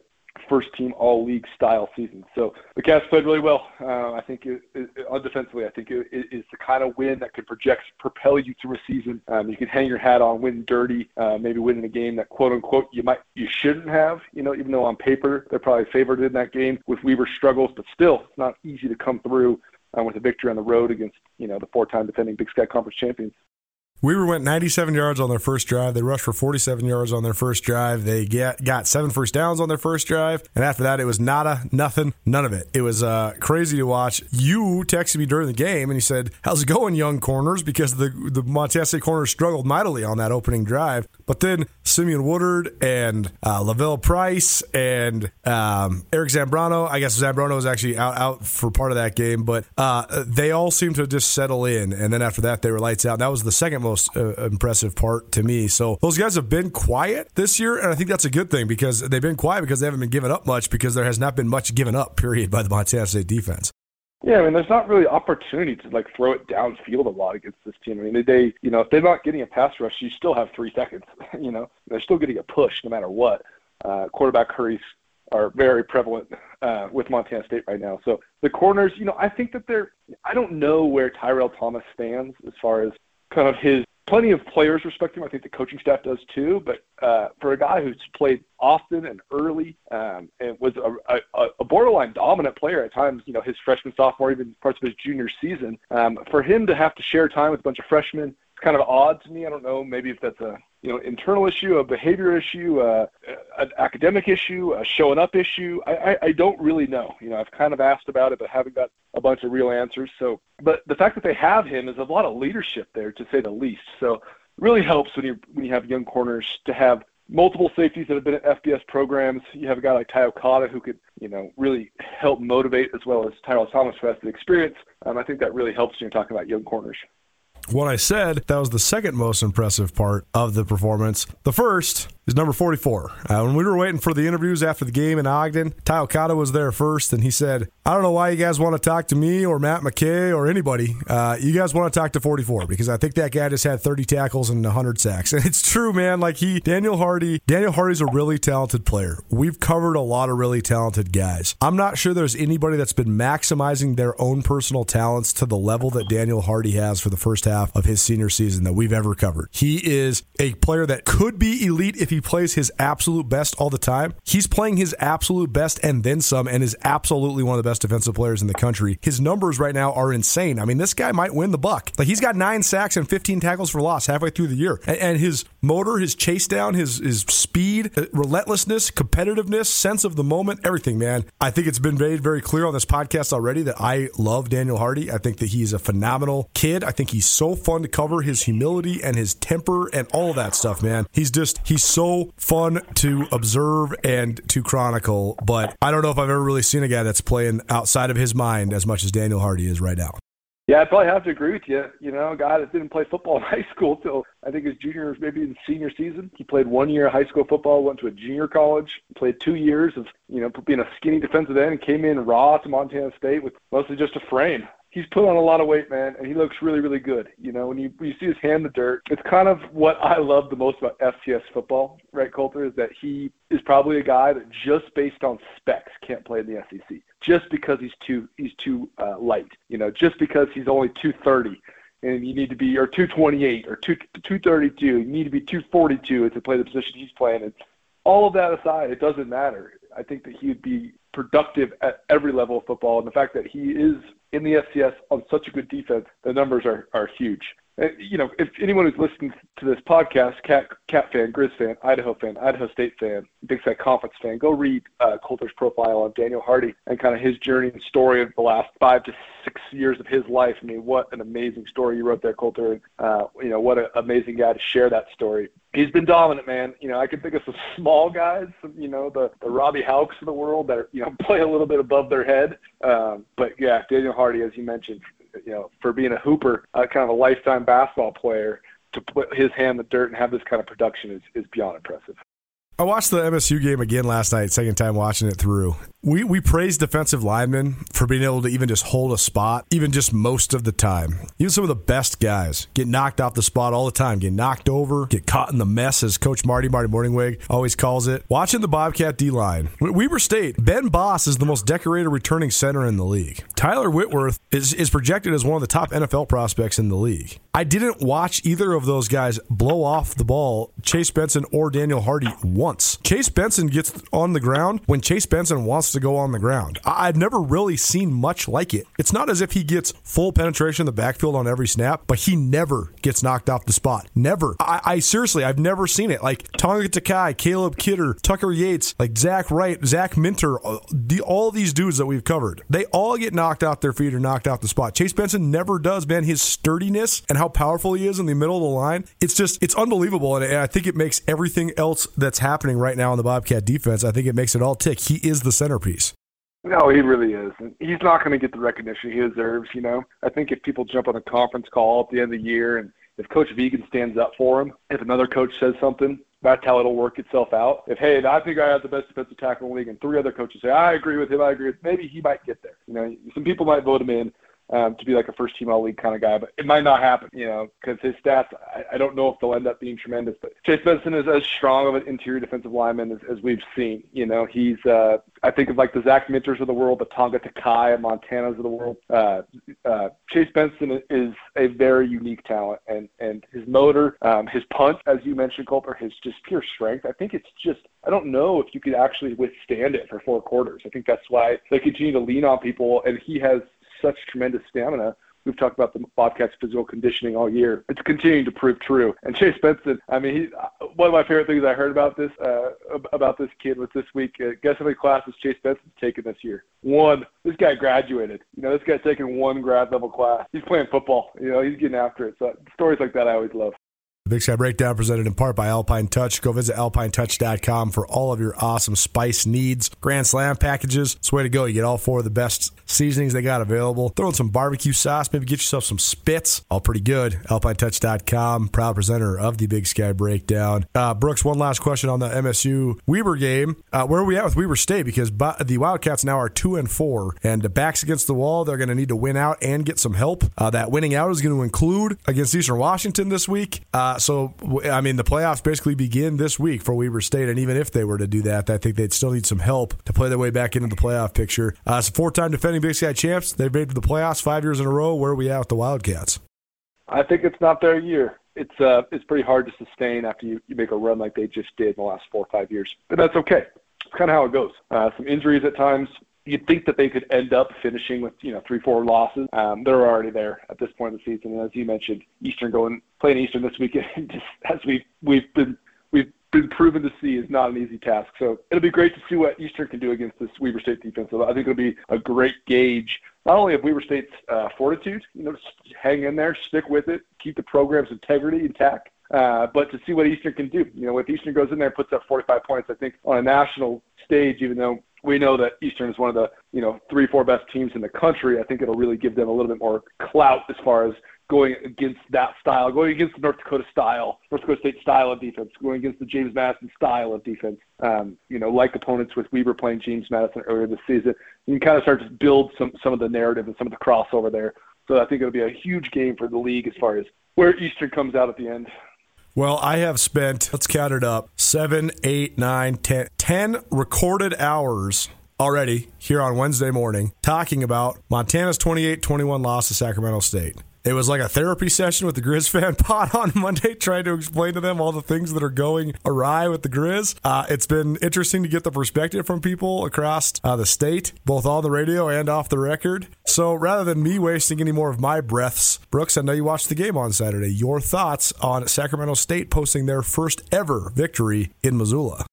first team all league style season. So the Cats played really well. Uh, I think it, it, undefensively, I think it, it is the kind of win that could project, propel you through a season. Um, you can hang your hat on winning dirty, uh, maybe winning a game that quote unquote you might you shouldn't have. You know, even though on paper they're probably favored in that game with Weber struggles, but still it's not easy to come through uh, with a victory on the road against you know the four-time defending Big Sky Conference champions. Weber went 97 yards on their first drive. They rushed for 47 yards on their first drive. They get, got seven first downs on their first drive. And after that, it was nada, nothing, none of it. It was uh, crazy to watch. You texted me during the game and you said, How's it going, young corners? Because the, the Montana State corners struggled mightily on that opening drive. But then Simeon Woodard and uh, Lavelle Price and um, Eric Zambrano, I guess Zambrano was actually out, out for part of that game, but uh, they all seemed to just settle in. And then after that, they were lights out. That was the second most uh, impressive part to me. So those guys have been quiet this year, and I think that's a good thing because they've been quiet because they haven't been giving up much because there has not been much given up, period, by the Montana State defense. Yeah, I mean, there's not really opportunity to like throw it downfield a lot against this team. I mean, they, you know, if they're not getting a pass rush, you still have three seconds. you know, they're still getting a push no matter what. Uh, quarterback hurries are very prevalent uh, with Montana State right now. So the corners, you know, I think that they're. I don't know where Tyrell Thomas stands as far as kind of his plenty of players respect him. I think the coaching staff does too. But uh, for a guy who's played often and early um, and was a, a, a borderline dominant player at times, you know, his freshman, sophomore, even parts of his junior season, um, for him to have to share time with a bunch of freshmen, it's kind of odd to me. I don't know, maybe if that's a you know internal issue, a behavior issue, uh, an academic issue, a showing up issue. I, I, I don't really know. You know, I've kind of asked about it, but haven't got a bunch of real answers. So, but the fact that they have him is a lot of leadership there, to say the least. So, really helps when you when you have young corners to have multiple safeties that have been at FBS programs. You have a guy like Ty Okada who could, you know, really help motivate as well as Tyrell Thomas who has the experience. Um, I think that really helps when you're talking about young corners. What I said, that was the second most impressive part of the performance. The first is number 44. Uh, when we were waiting for the interviews after the game in Ogden, Ty Okada was there first, and he said, I don't know why you guys want to talk to me or Matt McKay or anybody. Uh, you guys want to talk to 44 because I think that guy just had 30 tackles and 100 sacks. And it's true, man. Like he, Daniel Hardy, Daniel Hardy's a really talented player. We've covered a lot of really talented guys. I'm not sure there's anybody that's been maximizing their own personal talents to the level that Daniel Hardy has for the first half half of his senior season that we've ever covered. He is a player that could be elite if he plays his absolute best all the time. He's playing his absolute best and then some, and is absolutely one of the best defensive players in the country. His numbers right now are insane. I mean, this guy might win the buck. Like he's got nine sacks and 15 tackles for loss halfway through the year, and his motor, his chase down, his his speed, uh, relentlessness, competitiveness, sense of the moment, everything, man. I think it's been made very clear on this podcast already that I love Daniel Hardy. I think that he's a phenomenal kid. I think he's so fun to cover. His humility and his temper and all that stuff, man. He's just he's so fun to observe and to chronicle. But I don't know if I've ever really seen a guy that's playing outside of his mind as much as Daniel Hardy is right now. Yeah, I probably have to agree with you. You know, a guy that didn't play football in high school till I think his junior, maybe the senior season. He played one year of high school football, went to a junior college, played two years of, you know, being a skinny defensive end, and came in raw to Montana State with mostly just a frame he's put on a lot of weight, man, and he looks really, really good. You know, when you when you see his hand in the dirt, it's kind of what I love the most about FCS football, right, Colter, is that he is probably a guy that just based on specs can't play in the SEC, just because he's too he's too uh, light. You know, just because he's only 230 and you need to be or 228 or 2 232, you need to be 242 to play the position he's playing. And all of that aside, it doesn't matter. I think that he'd be productive at every level of football, and the fact that he is in the FCS on such a good defense, the numbers are, are huge. And, you know, if anyone who's listening to this podcast, Cat, Cat fan, Grizz fan, Idaho fan, Idaho State fan, Big Sky Conference fan, go read uh, Colter's profile on Daniel Hardy and kind of his journey and story of the last five to six years of his life. I mean, what an amazing story you wrote there, Colter. And, uh, you know, what an amazing guy to share that story he's been dominant, man. You know, I can think of some small guys, you know, the the Robbie Haucks of the world that are, you know play a little bit above their head. Um, but yeah, Daniel Hardy, as you mentioned, you know, for being a hooper, uh, kind of a lifetime basketball player, to put his hand in the dirt and have this kind of production is is beyond impressive. I watched the MSU game again last night, second time watching it through. We we praise defensive linemen for being able to even just hold a spot, even just most of the time. Even some of the best guys get knocked off the spot all the time, get knocked over, get caught in the mess, as Coach Marty Marty Mornhinweg always calls it. Watching the Bobcat D line, Weber State, Ben Boss is the most decorated returning center in the league. Tyler Whitworth is is projected as one of the top NFL prospects in the league. I didn't watch either of those guys blow off the ball, Chase Benson or Daniel Hardy, once. Chase Benson gets on the ground when Chase Benson wants to go on the ground. I've never really seen much like it. It's not as if he gets full penetration in the backfield on every snap, but he never gets knocked off the spot. Never. I, I seriously, I've never seen it. Like Tonga Takai, Caleb Kidder, Tucker Yates, like Zach Wright, Zach Minter, uh, the, all these dudes that we've covered, they all get knocked off their feet or knocked off the spot. Chase Benson never does, man. His sturdiness and how how powerful he is in the middle of the line. It's just it's unbelievable, and I think it makes everything else that's happening right now in the Bobcat defense. I think it makes it all tick. He is the centerpiece. No, he really is. And he's not going to get the recognition he deserves. You know, I think if people jump on a conference call at the end of the year, and if Coach Vigen stands up for him, if another coach says something, that's how it'll work itself out. If hey, I think I have the best defensive tackle in the league, and three other coaches say I agree with him, I agree with, maybe he might get there. You know, some people might vote him in um, to be like a first team all league kind of guy, but it might not happen, you know, because his stats, I, I don't know if they'll end up being tremendous. But Chase Benson is as strong of an interior defensive lineman as, as we've seen. You know, he's, uh, I think of like the Zach Minters of the world, the Tonga Takai and Montanas of the world. Uh, uh, Chase Benson is a very unique talent, and and his motor, um, his punch, as you mentioned, Colter, his just pure strength. I think it's just I don't know if you could actually withstand it for four quarters. I think that's why they continue to lean on people, and he has such tremendous stamina. We've talked about the Bobcats' physical conditioning all year. It's continuing to prove true. And Chase Benson, I mean, he, one of my favorite things I heard about this uh, about this kid was this week. Uh, guess how many classes Chase Benson's taken this year? One. This guy graduated. You know, this guy's taking one grad level class. He's playing football. You know, he's getting after it. So stories like that I always love. The Big Sky Breakdown presented in part by Alpine Touch. Go visit alpinetouch.com for all of your awesome spice needs. Grand Slam packages. It's the way to go. You get all four of the best seasonings they got available. Throw in some barbecue sauce. Maybe get yourself some spits. All pretty good. Alpinetouch.com. Proud presenter of the Big Sky Breakdown. Uh, Brooks, one last question on the MSU Weber game. Uh, where are we at with Weber State? Because the Wildcats now are two and four, and the backs against the wall. They're going to need to win out and get some help. Uh, that winning out is going to include against Eastern Washington this week. Uh, so, I mean, the playoffs basically begin this week for Weber State, and even if they were to do that, I think they'd still need some help to play their way back into the playoff picture. Uh, it's four-time defending Big Sky champs. They've made the playoffs five years in a row. Where are we at with the Wildcats? I think it's not their year. It's uh, it's pretty hard to sustain after you, you make a run like they just did in the last four or five years. But that's okay. It's kind of how it goes. Uh, some injuries at times. You'd think that they could end up finishing with you know three, four losses. Um, they're already there at this point in the season. And as you mentioned, Eastern going playing Eastern this weekend, just as we we've been we've been proven to see is not an easy task. So it'll be great to see what Eastern can do against this Weber State defense. So I think it'll be a great gauge not only of Weber State's uh, fortitude, you know, hang in there, stick with it, keep the program's integrity intact, uh, but to see what Eastern can do. You know, if Eastern goes in there and puts up 45 points, I think on a national stage, even though we know that Eastern is one of the you know three, four best teams in the country, I think it'll really give them a little bit more clout as far as going against that style, going against the North Dakota style, North Dakota State style of defense, going against the James Madison style of defense. Um, you know, like opponents with Weber playing James Madison earlier this season, you can kind of start to build some some of the narrative and some of the crossover there. So I think it'll be a huge game for the league as far as where Eastern comes out at the end. Well, I have spent, let's count it up, seven, eight, nine, ten, ten recorded hours already here on Wednesday morning talking about Montana's 28 21 loss to Sacramento State. It was like a therapy session with the Grizz fan pod on Monday, trying to explain to them all the things that are going awry with the Grizz. Uh, it's been interesting to get the perspective from people across uh, the state, both on the radio and off the record. So rather than me wasting any more of my breaths, Brooks, I know you watched the game on Saturday. Your thoughts on Sacramento State posting their first ever victory in Missoula?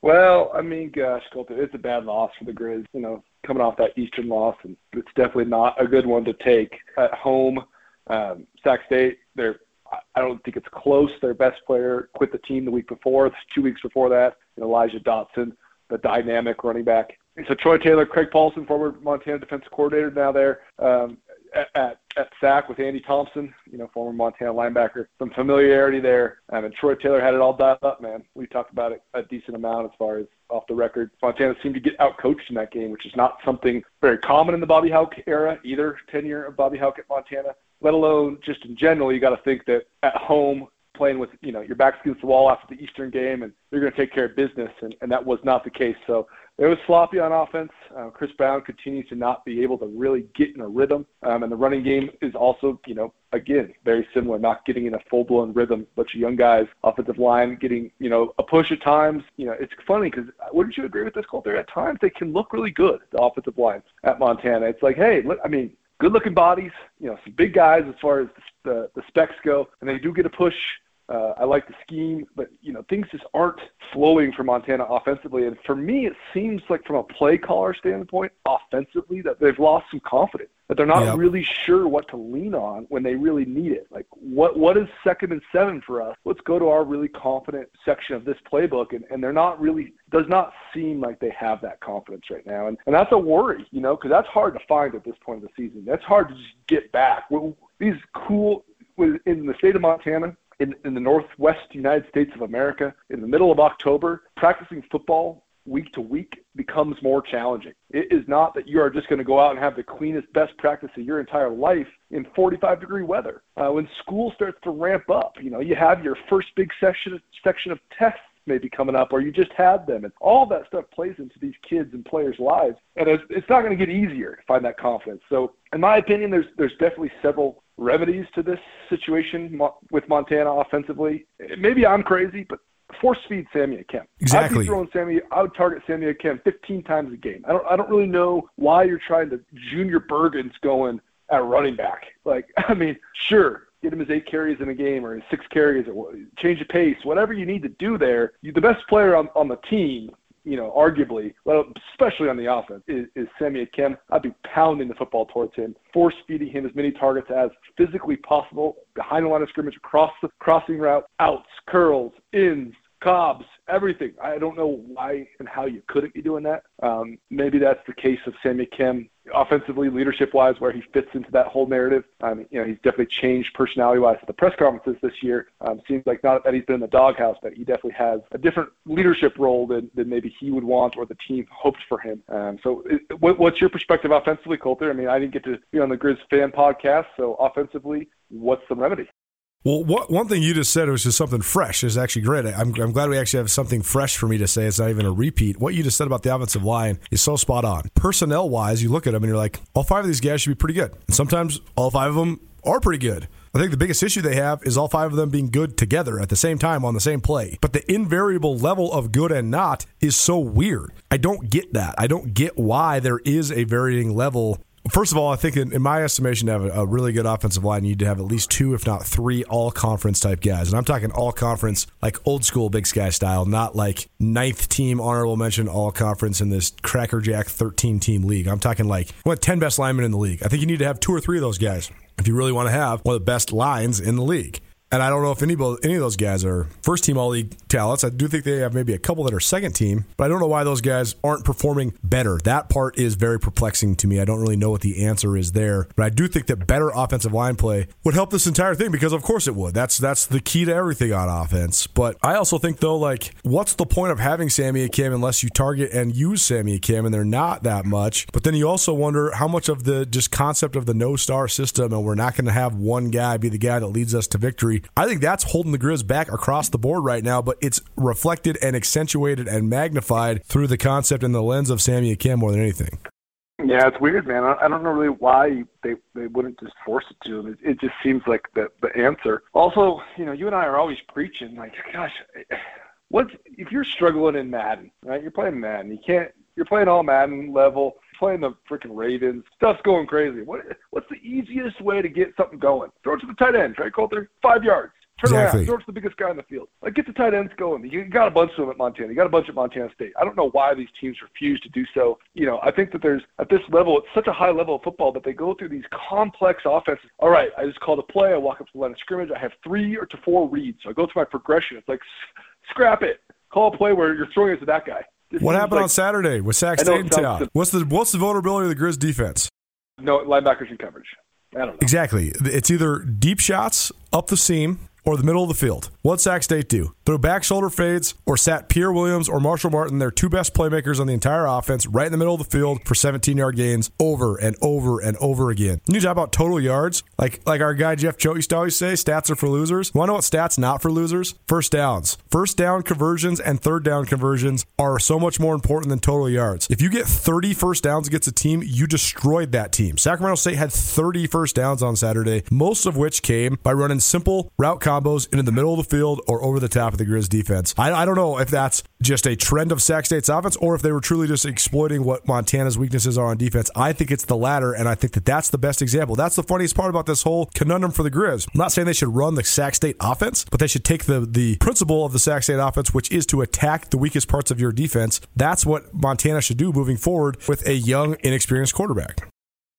Well, I mean, gosh, it's a bad loss for the Grizz. You know, coming off that Eastern loss, and it's definitely not a good one to take at home. Um, Sac State, they're I don't think it's close. Their best player quit the team the week before, two weeks before that. and Elijah Dotson, the dynamic running back. So Troy Taylor, Craig Paulson, former Montana defensive coordinator, now there um, at, at, at SAC with Andy Thompson, you know, former Montana linebacker. Some familiarity there. Um, and Troy Taylor had it all dialed up, man. We talked about it a decent amount as far as off the record. Montana seemed to get outcoached in that game, which is not something very common in the Bobby Hauck era, either tenure of Bobby Hauck at Montana let alone just in general, you got to think that at home, playing with you know your back's against the wall after the Eastern game, and you're going to take care of business, and, and that was not the case. So it was sloppy on offense. Uh, Chris Brown continues to not be able to really get in a rhythm, um, and the running game is also you know again very similar, not getting in a full blown rhythm. Bunch of young guys, offensive line getting you know a push at times. You know it's funny because wouldn't you agree with this, Colter? At times they can look really good, the offensive line at Montana. It's like hey, look, I mean good looking bodies, you know, some big guys as far as the, the specs go, and they do get a push. Uh, I like the scheme, but you know things just aren't flowing for Montana offensively. And for me, it seems like from a play caller standpoint, offensively, that they've lost some confidence that they're not yep. really sure what to lean on when they really need it. Like what what is second and seven for us? Let's go to our really confident section of this playbook and, and they're not really does not seem like they have that confidence right now. And and that's a worry, you know, because that's hard to find at this point of the season. That's hard to just get back. These cool in the state of Montana, in, in the Northwest United States of America, in the middle of October, practicing football week to week becomes more challenging. It is not that you are just going to go out and have the cleanest, best practice of your entire life in 45 degree weather. Uh, when school starts to ramp up, you know, you have your first big section section of tests maybe coming up, or you just had them, and all that stuff plays into these kids and players' lives. And it's, it's not going to get easier to find that confidence. So, in my opinion, there's there's definitely several remedies to this situation with Montana offensively. Maybe I'm crazy, but force feed Sammy Akem. Exactly. I'd be throwing Sammy. I would target Sammy Akem 15 times a game. I don't. I don't really know why you're trying to Junior Bergens going at running back. Like, I mean, sure, get him his eight carries in a game or his six carries or change the pace, whatever you need to do there. You, the best player on, on the team you know, arguably, well, especially on the offense, is, is Sammy Akem. I'd be pounding the football towards him, force feeding him as many targets as physically possible behind the line of scrimmage, across the crossing route, outs, curls, ins, Cobbs, everything. I don't know why and how you couldn't be doing that. Um, maybe that's the case of Sammy Akem offensively, leadership wise, where he fits into that whole narrative. Um, you know, he's definitely changed personality wise at the press conferences this year. Um, seems like not that he's been in the doghouse, but he definitely has a different leadership role than, than maybe he would want or the team hoped for him. Um, so, it, what, what's your perspective offensively, Colter? I mean, I didn't get to be on the Grizz fan podcast, so offensively, what's the remedy? Well, what, one thing you just said was just something fresh. is actually great. I'm, I'm glad we actually have something fresh for me to say. It's not even a repeat. What you just said about the offensive line is so spot on. Personnel wise, you look at them and you're like, all five of these guys should be pretty good. And sometimes all five of them are pretty good. I think the biggest issue they have is all five of them being good together at the same time on the same play. But the invariable level of good and not is so weird. I don't get that. I don't get why there is a varying level First of all, I think in, in my estimation, to have a, a, really good offensive line, you need to have at least two, if not three, all conference type guys. And I'm talking all conference, like old school Big Sky style, not like ninth team honorable mention all conference in this crackerjack 13 team league. I'm talking like what 10 best linemen in the league. I think you need to have two or three of those guys if you really want to have one of the best lines in the league. And I don't know if any, any of those guys are first team all league talents. I do think they have maybe a couple that are second team, but I don't know why those guys aren't performing better. That part is very perplexing to me. I don't really know what the answer is there, but I do think that better offensive line play would help this entire thing because of course it would. That's that's the key to everything on offense. But I also think though, like, what's the point of having Sammy Akem unless you target and use Sammy Akem, and they're not that much. But then you also wonder how much of the just concept of the no star system, and we're not going to have one guy be the guy that leads us to victory I think that's holding the Grizz back across the board right now, but it's reflected and accentuated and magnified through the concept and the lens of Sammy Akem more than anything. Yeah, it's weird, man. I don't know really why they they wouldn't just force it to them. It, it just seems like the the answer. Also, you know, you and I are always preaching like, gosh, what's if you're struggling in Madden, right? You're playing Madden. You can't. You're playing all Madden level playing the freaking Ravens. Stuff's going crazy. What what's the easiest way to get something going? Throw it to the tight end, Trey Coulter, five yards. Turn exactly. around, throw it to the biggest guy in the field. Like get the tight ends going. You got a bunch of them at Montana. You got a bunch at Montana State. I don't know why these teams refuse to do so. You know, I think that there's at this level, it's such a high level of football that they go through these complex offenses. All right, I just call a play. I walk up to the line of scrimmage. I have three or to four reads. So I go through my progression. It's like scrap it. Call a play where you're throwing it to that guy. This what happened like, on Saturday with Sac State? What's the what's the vulnerability of the Grizz defense? No linebackers in coverage. I don't know. Exactly. It's either deep shots up the seam or the middle of the field. What Sac State do? Throw back shoulder fades or sat Pierre Williams or Marshall Martin, their two best playmakers on the entire offense, right in the middle of the field for 17 yard gains over and over and over again. You talk about total yards, like like our guy Jeff Choate used to always say, stats are for losers. Want to know what stats not for losers? First downs. First down conversions and third down conversions are so much more important than total yards. If you get 30 first downs against a team, you destroyed that team. Sacramento State had 30 first downs on Saturday, most of which came by running simple route combos into the middle of the field or over the top of the Grizz defense. I, I don't know if that's just a trend of Sac State's offense or if they were truly just exploiting what Montana's weaknesses are on defense. I think it's the latter, and I think that that's the best example. That's the funniest part about this whole conundrum for the Grizz. I'm not saying they should run the Sac State offense, but they should take the, the principle of the Sac State offense, which is to attack the weakest parts of your defense. That's what Montana should do moving forward with a young, inexperienced quarterback.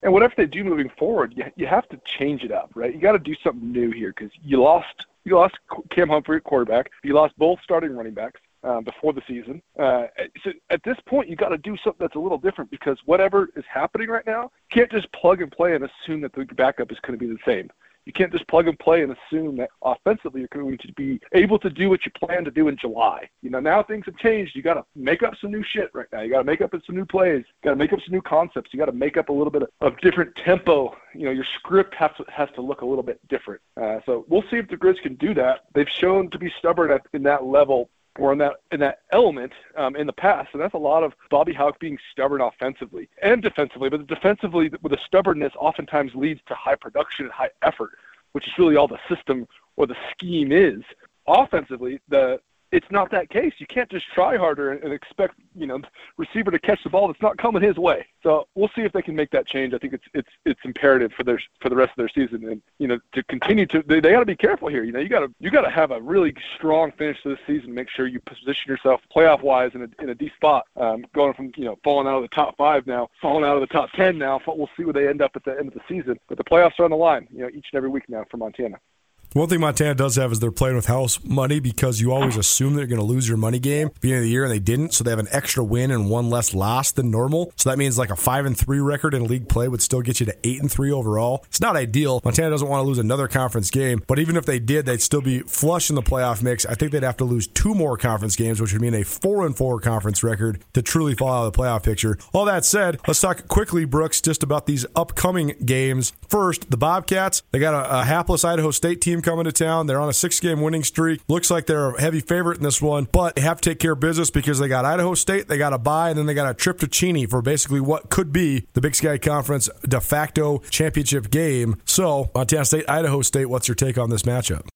And whatever they do moving forward, you, you have to change it up, right? You got to do something new here because you lost you lost Cam Humphrey at quarterback. You lost both starting running backs uh, before the season. Uh, so at this point, you got to do something that's a little different because whatever is happening right now, can't just plug and play and assume that the backup is going to be the same. You can't just plug and play and assume that offensively you're going to be able to do what you plan to do in July. You know, now things have changed. You got to make up some new shit right now. You got to make up some new plays. You got to make up some new concepts. You got to make up a little bit of, of different tempo. You know, your script has to, has to look a little bit different. Uh, so we'll see if the Grizz can do that. They've shown to be stubborn at, in that level or in that in that element um, in the past, and that's a lot of Bobby Hauck being stubborn offensively and defensively. But defensively, with the stubbornness, oftentimes leads to high production and high effort, which is really all the system or the scheme is. Offensively, the it's not that case. You can't just try harder and, expect you know receiver to catch the ball that's not coming his way. So we'll see if they can make that change. I think it's it's it's imperative for their for the rest of their season, and you know to continue to they, they got to be careful here. You know you got to you got to have a really strong finish to the season. Make sure you position yourself playoff wise in a in a deep spot. Um, going from you know falling out of the top five now, falling out of the top ten now. We'll see where they end up at the end of the season. But the playoffs are on the line. You know each and every week now for Montana. One thing Montana does have is they're playing with house money because you always assume they're going to lose your money game at the beginning of the year, and they didn't. So they have an extra win and one less loss than normal. So that means like a five and three record in league play would still get you to eight and three overall. It's not ideal. Montana doesn't want to lose another conference game, but even if they did, they'd still be flush in the playoff mix. I think they'd have to lose two more conference games, which would mean a four and four conference record to truly fall out of the playoff picture. All that said, let's talk quickly, Brooks, just about these upcoming games. First, the Bobcats. They got a, a hapless Idaho State team team coming to town. They're on a six game winning streak. Looks like they're a heavy favorite in this one, but they have to take care of business because they got Idaho State, they got a bye, and then they got a trip to Cheney for basically what could be the Big Sky Conference de facto championship game. So, Montana State, Idaho State, what's your take on this matchup?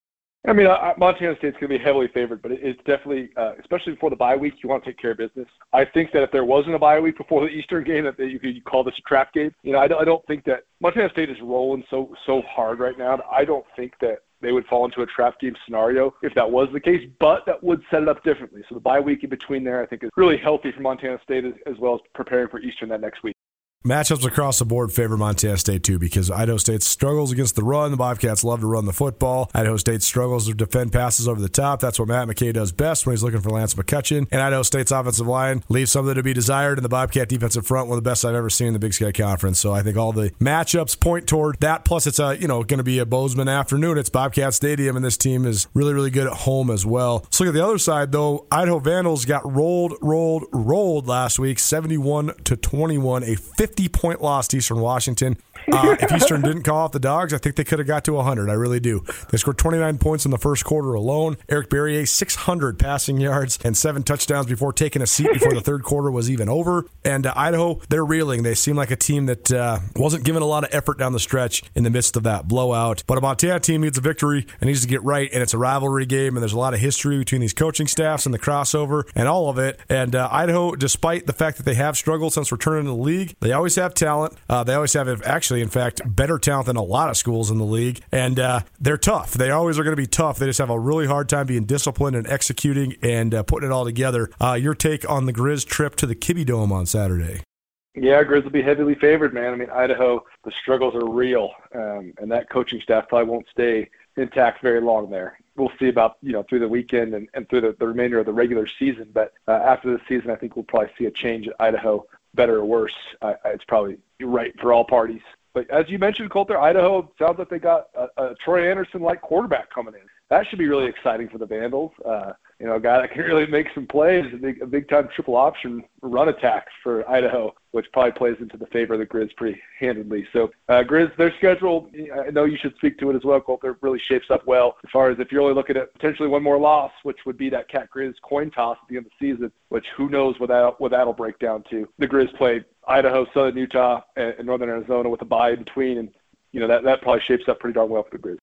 I mean, uh, Montana State's going to be heavily favored, but it's definitely, uh, especially before the bye week, you want to take care of business. I think that if there wasn't a bye week before the Eastern game, that you could call this a trap game. You know, I don't, I don't think that Montana State is rolling so so hard right now. I don't think that they would fall into a trap game scenario if that was the case, but that would set it up differently. So the bye week in between there, I think, is really healthy for Montana State as, well as preparing for Eastern that next week. Matchups across the board favor Montana State too because Idaho State struggles against the run. The Bobcats love to run the football. Idaho State struggles to defend passes over the top. That's what Matt McKay does best when he's looking for Lance McCutcheon. And Idaho State's offensive line leaves something to be desired. And the Bobcat defensive front, one of the best I've ever seen in the Big Sky Conference. So I think all the matchups point toward that. Plus, it's a you know going to be a Bozeman afternoon. It's Bobcat Stadium, and this team is really really good at home as well. Let's look at the other side though. Idaho Vandals got rolled, rolled, rolled last week, seventy-one to twenty-one, a fifty-point loss to Eastern Washington. Uh, if Eastern didn't call off the dogs, I think they could have got to 100. I really do. They scored 29 points in the first quarter alone. Eric Barriere, 600 passing yards and seven touchdowns before taking a seat before the third quarter was even over. And uh, Idaho, they're reeling. They seem like a team that uh, wasn't given a lot of effort down the stretch in the midst of that blowout. But a Montana team needs a victory and needs to get right. And it's a rivalry game, and there's a lot of history between these coaching staffs and the crossover and all of it. And uh, Idaho, despite the fact that they have struggled since returning to the league, they always have talent. Uh, they always have, actually, in fact, better talent than a lot of schools in the league. And uh, they're tough. They always are going to be tough. They just have a really hard time being disciplined and executing and uh, putting it all together. Uh, your take on the Grizz trip to the Kibbie Dome on Saturday? Yeah, Grizz will be heavily favored, man. I mean, Idaho, the struggles are real, um, and that coaching staff probably won't stay intact very long there. We'll see about you know through the weekend and, and through the, the remainder of the regular season. But uh, after the season, I think we'll probably see a change at Idaho, better or worse. It's probably right for all parties. But as you mentioned, Colter, Idaho sounds like they got a, a Troy Andersen-like quarterback coming in. That should be really exciting for the Vandals. Uh, you know, a guy that can really make some plays, a big, a big time triple option run attack for Idaho, which probably plays into the favor of the Grizz pretty handedly. So, uh, Grizz, their schedule, I know you should speak to it as well, Colter, really shapes up well as far as if you're only looking at potentially one more loss, which would be that Cat Grizz coin toss at the end of the season, which who knows what, that, what that'll break down to. The Grizz play Idaho, Southern Utah, and, and Northern Arizona with a bye in between, and you know that that probably shapes up pretty darn well for the Grizz.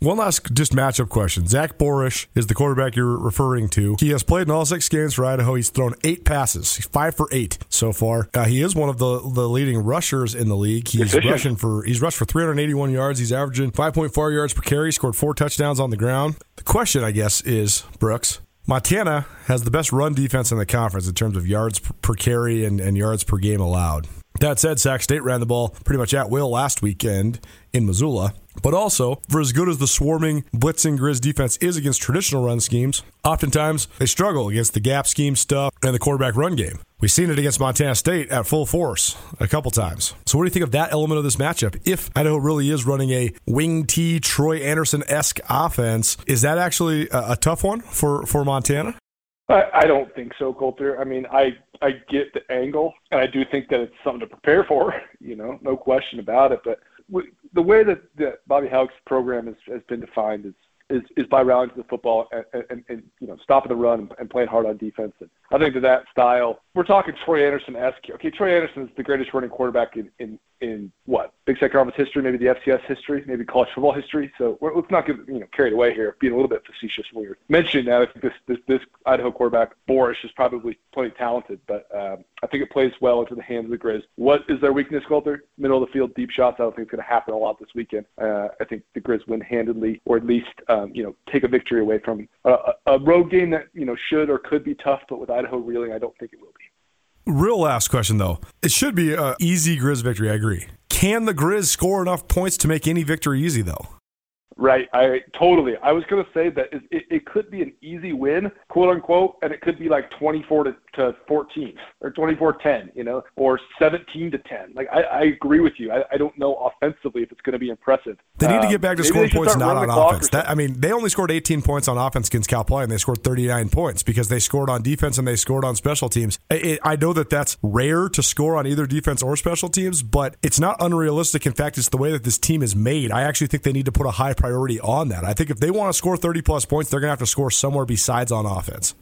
One last just matchup question. Zach Borisch is the quarterback you're referring to. He has played in all six games for Idaho. He's thrown eight passes. He's five for eight so far. Uh, he is one of the, the leading rushers in the league. He's Efficient. rushing for he's rushed for 381 yards. He's averaging 5.4 yards per carry. Scored four touchdowns on the ground. The question, I guess, is Brooks. Montana has the best run defense in the conference in terms of yards per carry and, and yards per game allowed. That said, Sac State ran the ball pretty much at will last weekend in Missoula. But also, for as good as the swarming, blitzing Grizz defense is against traditional run schemes, oftentimes they struggle against the gap scheme stuff and the quarterback run game. We've seen it against Montana State at full force a couple times. So, what do you think of that element of this matchup? If Idaho really is running a wing T Troy Andersen esque offense, is that actually a, a tough one for, for Montana? I, I don't think so, Colter. I mean, I I get the angle, and I do think that it's something to prepare for. You know, no question about it. But the way that, that Bobby Hauck's program has, has been defined is is, is by rallying to the football and, and, and you know stopping the run and playing hard on defense. And I think that that style, we're talking Troy Andersen esque. Okay, Troy Andersen is the greatest running quarterback in, in in Big Sky Conference history, maybe the FCS history, maybe college football history. So let's not get you know carried away here, being a little bit facetious when you're mentioning that. I think this this, this Idaho quarterback Borisch is probably plenty talented, but um, I think it plays well into the hands of the Grizz. What is their weakness, Colter? Middle of the field, deep shots. I don't think it's going to happen a lot this weekend. Uh, I think the Grizz win handedly, or at least um, you know take a victory away from a, a road game that you know should or could be tough, but with Idaho reeling, I don't think it will. Real last question though. It should be an easy Grizz victory. I agree. Can the Grizz score enough points to make any victory easy though? Right, I totally. I was going to say that it, it, it, could be an easy win, quote unquote, and it could be like 24 to to 14 or 24-10, you know, or 17 to 10. Like I, I agree with you. I, I, don't know offensively if it's going to be impressive. They need to get back to um, scoring points not on offense. That, I mean, they only scored 18 points on offense against Cal Poly, and they scored 39 points because they scored on defense and they scored on special teams. I, I know that that's rare to score on either defense or special teams, but it's not unrealistic. In fact, it's the way that this team is made. I actually think they need to put a high priority on that. I think if they want to score 30 plus points, they're going to have to score somewhere besides on offense.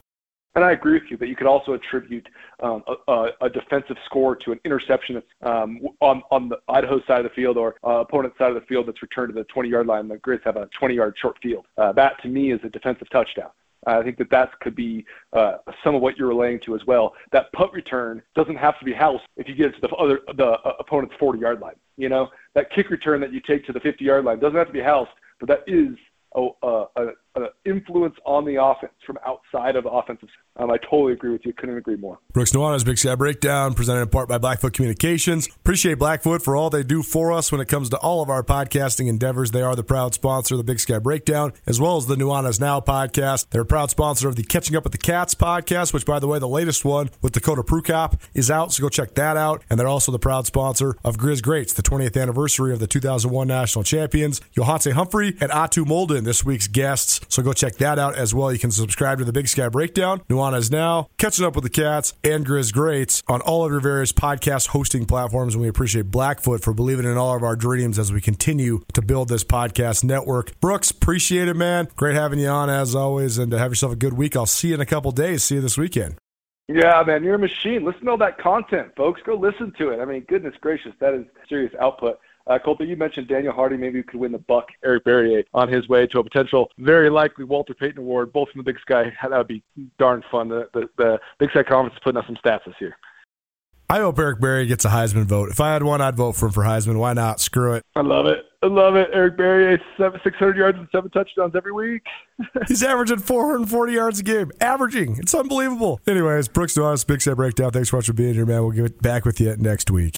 And I agree with you, but you could also attribute um, a, a, defensive score to an interception that's um, on on the Idaho side of the field or uh, opponent side of the field that's returned to the 20 yard line. The Grizz have a 20 yard short field. Uh, that to me is a defensive touchdown. I think that that could be uh, some of what you're relaying to as well. That punt return doesn't have to be house if you get it to the other the uh, opponent's 40 yard line. You know that kick return that you take to the 50 yard line doesn't have to be housed, but that is a, a, uh, influence on the offense from outside of the offensive. Um, I totally agree with you. Couldn't agree more. Brooks Nuanez Big Sky Breakdown, presented in part by Blackfoot Communications. Appreciate Blackfoot for all they do for us when it comes to all of our podcasting endeavors. They are the proud sponsor of the Big Sky Breakdown, as well as the Nuanez Now podcast. They're a proud sponsor of the Catching Up with the Cats podcast, which, by the way, the latest one with Dakota Prukop is out, so go check that out. And they're also the proud sponsor of Grizz Greats, the 20th anniversary of the 2001 national champions. Yohance Humphery and Atu Molden, this week's guests, so go check that out as well. You can subscribe to the Big Sky Breakdown, Nuanez Now, Catching Up with the Cats, and Grizz Greats on all of your various podcast hosting platforms. And we appreciate Blackfoot for believing in all of our dreams as we continue to build this podcast network. Brooks, appreciate it, man. Great having you on as always, and have yourself a good week. I'll see you in a couple days. See you this weekend. Yeah, man, you're a machine. Listen to all that content, folks. Go listen to it. I mean, goodness gracious, that is serious output. Uh, Colter, you mentioned Daniel Hardy maybe you could win the Buck Eric Barriere on his way to a potential, very likely Walter Payton Award, both from the Big Sky. That would be darn fun. The, the, the Big Sky Conference is putting up some stats this year. I hope Eric Barriere gets a Heisman vote. If I had one, I'd vote for him for Heisman. Why not? Screw it. I love it. I love it. Eric Barriere, seven, 600 yards and seven touchdowns every week. He's averaging 440 yards a game. Averaging. It's unbelievable. Anyways, Brooks Nuanez, Big Sky Breakdown. Thanks so much for being here, man. We'll get back with you next week.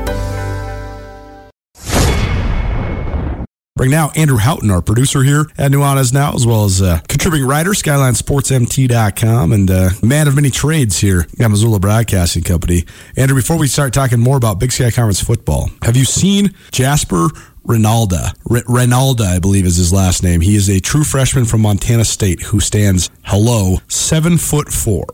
Bring now Andrew Houghton, our producer here at Nuanez Now, as well as uh, contributing writer, SkylineSportsMT.com, and uh, man of many trades here at Missoula Broadcasting Company. Andrew, before we start talking more about Big Sky Conference football, have you seen Jasper Rinalda. R- Rinalda, I believe, is his last name. He is a true freshman from Montana State who stands, hello, seven foot four.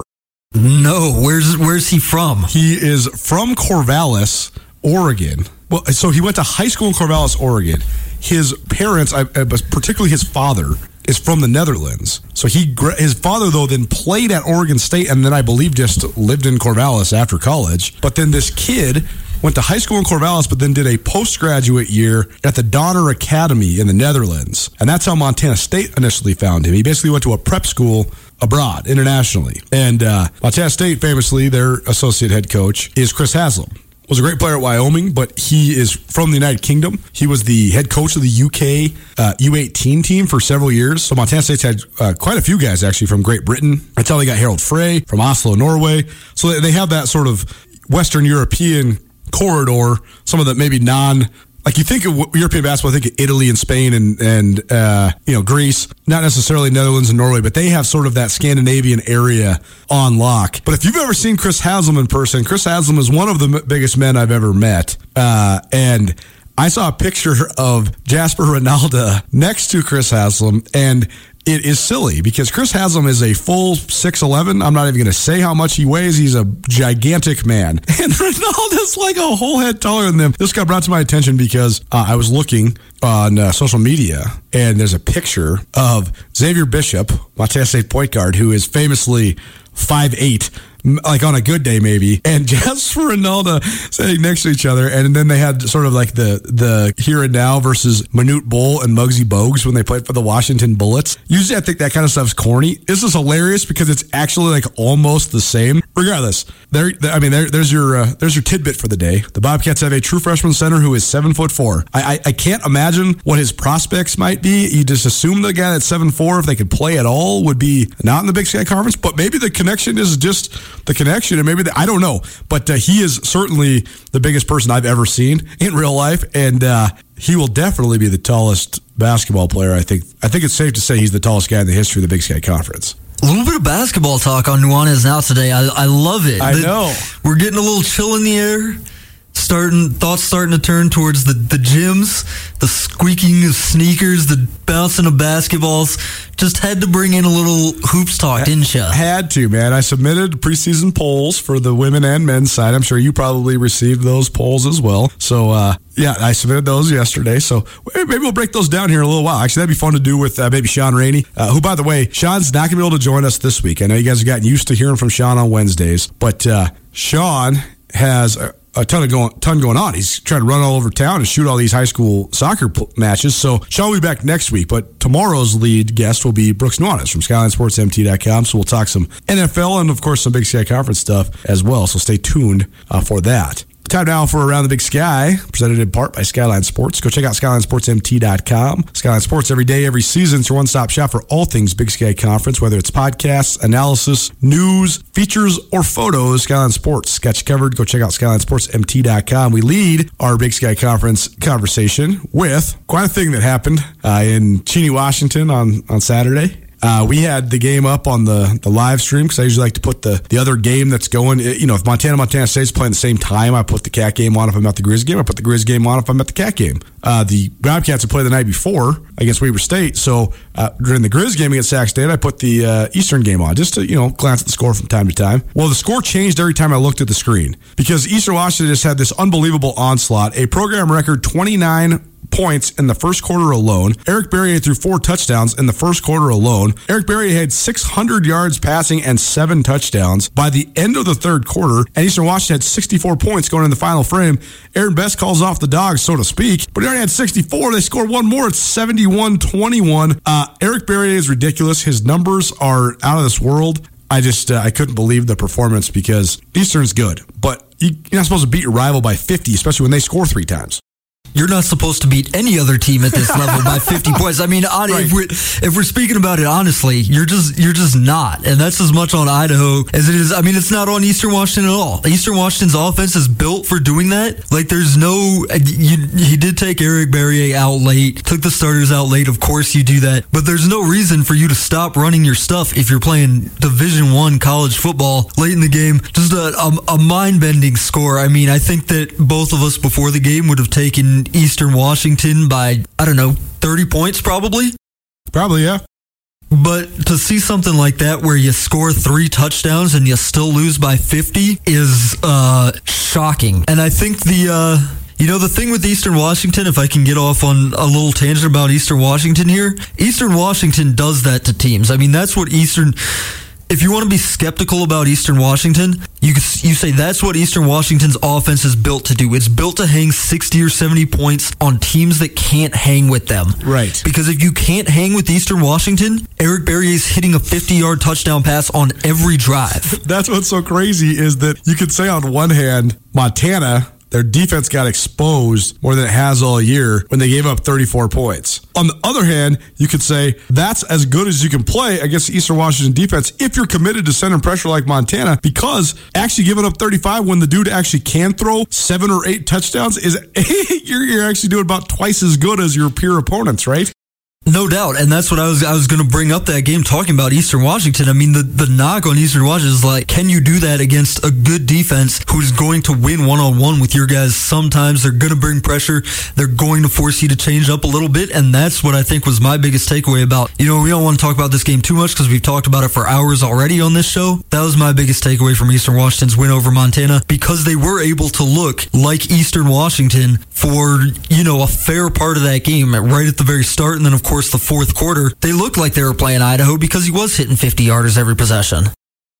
No, where's where's he from? He is from Corvallis, Oregon. Well, so he went to high school in Corvallis, Oregon his parents, particularly his father, is from the Netherlands. So he his father though then played at Oregon State and then I believe just lived in Corvallis after college. But then this kid went to high school in Corvallis, but then did a postgraduate year at the Donner Academy in the Netherlands, and that's how Montana State initially found him. He basically went to a prep school abroad internationally, and uh, Montana State famously their associate head coach is Chris Haslam was a great player at Wyoming, but he is from the United Kingdom. He was the head coach of the UK uh, U18 team for several years. So Montana State's had uh, quite a few guys actually from Great Britain. How they got Harald Frey from Oslo, Norway. So they have that sort of Western European corridor, some of the maybe non like you think of European basketball, I think of Italy and Spain and and uh, you know Greece, not necessarily Netherlands and Norway, but they have sort of that Scandinavian area on lock. But if you've ever seen Chris Haslam in person, Chris Haslam is one of the biggest men I've ever met, uh, and. I saw a picture of Jasper Rinalda next to Chris Haslam, and it is silly because Chris Haslam is a full 6'11. I'm not even going to say how much he weighs. He's a gigantic man. And Rinaldo's like a whole head taller than them. This got brought to my attention because uh, I was looking on uh, social media and there's a picture of Xavier Bishop, Montana State point guard, who is famously 5'8 like on a good day maybe, and and Nelda sitting next to each other, and then they had sort of like the the here and now versus Manute Bol and Muggsy Bogues when they played for the Washington Bullets. Usually, I think that kind of stuff's corny. This is hilarious because it's actually like almost the same. Regardless, there. I mean, there, there's your uh, there's your tidbit for the day. The Bobcats have a true freshman center who is seven foot four. I, I, I can't imagine what his prospects might be. You just assume the guy at seven four, if they could play at all, would be not in the Big Sky Conference. But maybe the connection is just the connection, and maybe the, I don't know. But uh, he is certainly the biggest person I've ever seen in real life, and uh, he will definitely be the tallest basketball player. I think. I think it's safe to say he's the tallest guy in the history of the Big Sky Conference. A little bit of basketball talk on Nuanez now today. I, I love it. I The- know. We're getting a little chill in the air. Starting thoughts starting to turn towards the, the gyms, the squeaking of sneakers, the bouncing of basketballs. Just had to bring in a little hoops talk, didn't you? Had to, man. I submitted preseason polls for the women and men's side. I'm sure you probably received those polls as well. So, uh, yeah, I submitted those yesterday. So maybe we'll break those down here in a little while. Actually, that'd be fun to do with uh, maybe Sean Rainey, uh, who, by the way, Sean's not going to be able to join us this week. I know you guys have gotten used to hearing from Sean on Wednesdays, but uh, Sean has a, ton of going ton going on. He's trying to run all over town and shoot all these high school soccer pl- matches. So Sean will be back next week, but tomorrow's lead guest will be Brooks Nuanez from SkylineSportsMT.com. So we'll talk some NFL and of course some Big Sky Conference stuff as well. So stay tuned uh, for that. Time now for Around the Big Sky, presented in part by Skyline Sports. Go check out SkylineSportsMT.com. Skyline Sports every day, every season. It's your one stop shop for all things Big Sky Conference, whether it's podcasts, analysis, news, features, or photos. Skyline Sports sketch covered. Go check out SkylineSportsMT.com. We lead our Big Sky Conference conversation with quite a thing that happened uh, in Cheney, Washington on, on Saturday. Uh, we had the game up on the, the live stream because I usually like to put the, the other game that's going. You know, if Montana Montana State's playing the same time, I put the Cat game on if I'm at the Grizz game. I put the Grizz game on if I'm at the Cat game. Uh, the Bobcats had played the night before against Weber State, so uh, during the Grizz game against Sac State, I put the uh, Eastern game on just to you know glance at the score from time to time. Well, the score changed every time I looked at the screen because Eastern Washington just had this unbelievable onslaught, a program record 29 points in the first quarter alone. Eric Barriere threw four touchdowns in the first quarter alone. Eric Barriere had 600 yards passing and seven touchdowns by the end of the third quarter. And Eastern Washington had 64 points going in the final frame. Aaron Best calls off the dogs, so to speak, but he already had 64. They scored one more. It's 71 21. Uh, Eric Barriere is ridiculous. His numbers are out of this world. I just uh, I couldn't believe the performance because Eastern's good, but you're not supposed to beat your rival by 50, especially when they score three times. You're not supposed to beat any other team at this level by 50 points. I mean, on, if we're if we're speaking about it honestly, you're just you're just not, and that's as much on Idaho as it is. I mean, it's not on Eastern Washington at all. Eastern Washington's offense is built for doing that. Like, there's no. You, he did take Eric Barriere out late, took the starters out late. Of course, you do that, but there's no reason for you to stop running your stuff if you're playing Division One college football late in the game. Just a, a, a mind bending score. I mean, I think that both of us before the game would have taken Eastern Washington by, I don't know, 30 points probably. Probably, yeah. But to see something like that where you score three touchdowns and you still lose by 50 is uh, shocking. And I think the. Uh, you know, the thing with Eastern Washington, if I can get off on a little tangent about Eastern Washington here, Eastern Washington does that to teams. I mean, that's what Eastern. If you want to be skeptical about Eastern Washington, you you say that's what Eastern Washington's offense is built to do. It's built to hang 60 or 70 points on teams that can't hang with them. Right. Because if you can't hang with Eastern Washington, Eric Barriere is hitting a 50 yard touchdown pass on every drive. That's what's so crazy is that you could say on one hand, Montana, their defense got exposed more than it has all year when they gave up 34 points. On the other hand, you could say that's as good as you can play against the Eastern Washington defense if you're committed to sending pressure like Montana, because actually giving up 35 when the dude actually can throw seven or eight touchdowns is you're, you're actually doing about twice as good as your peer opponents, right? No doubt, and that's what I was I was going to bring up that game talking about Eastern Washington. I mean, the the knock on Eastern Washington is like, can you do that against a good defense who's going to win one on one with your guys? Sometimes they're going to bring pressure, they're going to force you to change up a little bit, and that's what I think was my biggest takeaway about. You know, we don't want to talk about this game too much because we've talked about it for hours already on this show. That was my biggest takeaway from Eastern Washington's win over Montana because they were able to look like Eastern Washington for you know a fair part of that game right at the very start, and then of course the fourth quarter they looked like they were playing Idaho because he was hitting 50 yarders every possession.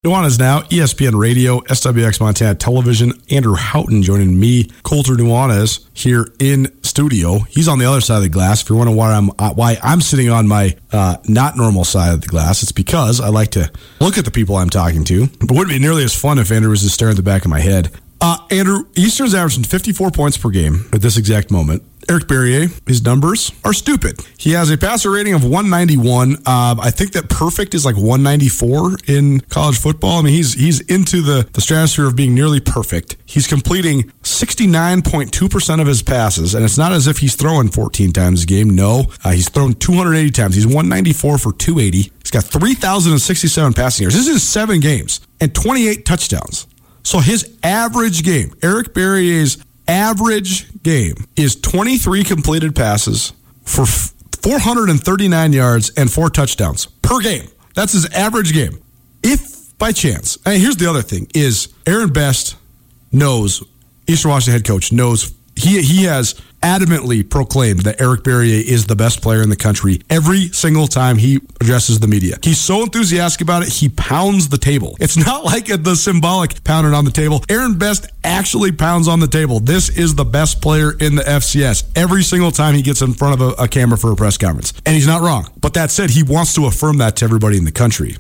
Nuanez now, ESPN Radio, SWX Montana Television. Andrew Houghton joining me, Colter Nuanez, here in studio. He's on the other side of the glass. If you're wondering why I'm uh, why I'm sitting on my uh, not normal side of the glass, it's because I like to look at the people I'm talking to. But wouldn't be nearly as fun if Andrew was just staring at the back of my head. Uh, Andrew, Eastern's averaging 54 points per game at this exact moment. Eric Barriere, his numbers are stupid. He has a passer rating of 191. Uh, I think that perfect is like 194 in college football. I mean, he's he's into the, the stratosphere of being nearly perfect. He's completing 69.2% of his passes, and it's not as if he's throwing 14 times a game. No, uh, he's thrown 280 times. He's 194 for 280. He's got 3,067 passing yards. This is seven games and 28 touchdowns. So his average game, Eric Barriere's average game is 23 completed passes for 439 yards and four touchdowns per game. That's his average game. If by chance, and here's the other thing is Aaron Best knows Eastern Washington head coach knows he he has adamantly proclaimed that Eric Barriere is the best player in the country every single time he addresses the media. He's so enthusiastic about it, he pounds the table. It's not like the symbolic pounding on the table. Aaron Best actually pounds on the table. This is the best player in the FCS every single time he gets in front of a, a camera for a press conference. And he's not wrong. But that said, he wants to affirm that to everybody in the country.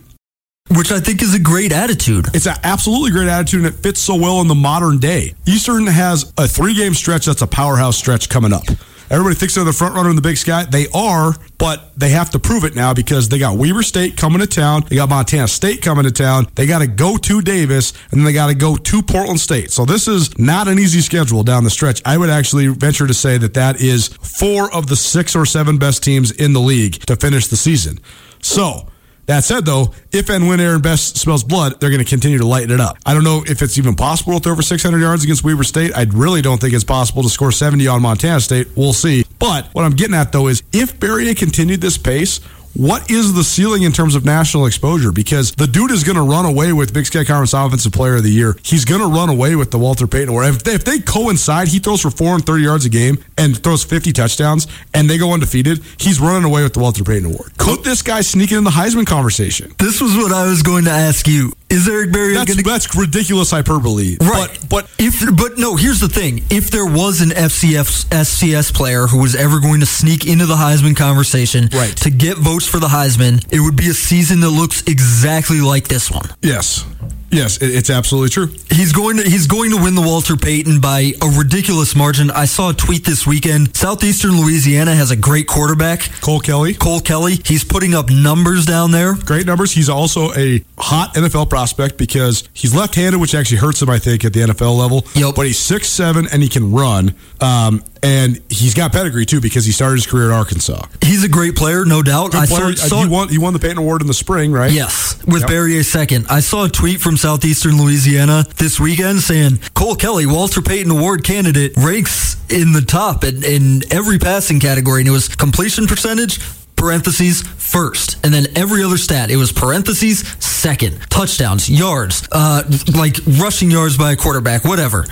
Which I think is a great attitude. It's an absolutely great attitude, and it fits so well in the modern day. Eastern has a three game stretch that's a powerhouse stretch coming up. Everybody thinks they're the front runner in the Big Sky. They are, but they have to prove it now because they got Weber State coming to town. They got Montana State coming to town. They got to go to Davis, and then they got to go to Portland State. So this is not an easy schedule down the stretch. I would actually venture to say that that is four of the six or seven best teams in the league to finish the season. So that said, though, if and when Aaron Best smells blood, they're going to continue to lighten it up. I don't know if it's even possible to throw over 600 yards against Weber State. I really don't think it's possible to score 70 on Montana State. We'll see. But what I'm getting at, though, is if Barriere continued this pace, what is the ceiling in terms of national exposure? Because the dude is going to run away with Big Sky Conference Offensive Player of the Year. He's going to run away with the Walter Payton Award. If they, if they coincide, he throws for 430 yards a game and throws 50 touchdowns, and they go undefeated. He's running away with the Walter Payton Award. Could this guy sneak in the Heisman conversation? This was what I was going to ask you. Is Eric Berry That's, that's ridiculous hyperbole. Right, But, but if but no, here's the thing: if there was an FCF SCS player who was ever going to sneak into the Heisman conversation, Right. to get votes for the Heisman, it would be a season that looks exactly like this one. yes, yes, it's absolutely true. He's going to he's going to win the Walter Payton by a ridiculous margin. I saw a tweet this weekend. Southeastern Louisiana has a great quarterback, Cole Kelly, Cole Kelly. He's putting up numbers down there. great numbers. He's also a hot NFL prospect because he's left-handed, which actually hurts him, I think, at the NFL level. Yep. But he's six seven and he can run. Um, and he's got pedigree too because he started his career at Arkansas. He's a great player, no doubt. Good I player. saw, he won. He won the Payton Award in the spring, right? Yes, with Yep. Barriere second. I saw a tweet from Southeastern Louisiana this weekend saying Cole Kelly, Walter Payton Award candidate, ranks in the top in, in every passing category, and it was completion percentage. Parentheses first, and then every other stat. It was parentheses second. Touchdowns, yards, uh, like rushing yards by a quarterback, whatever.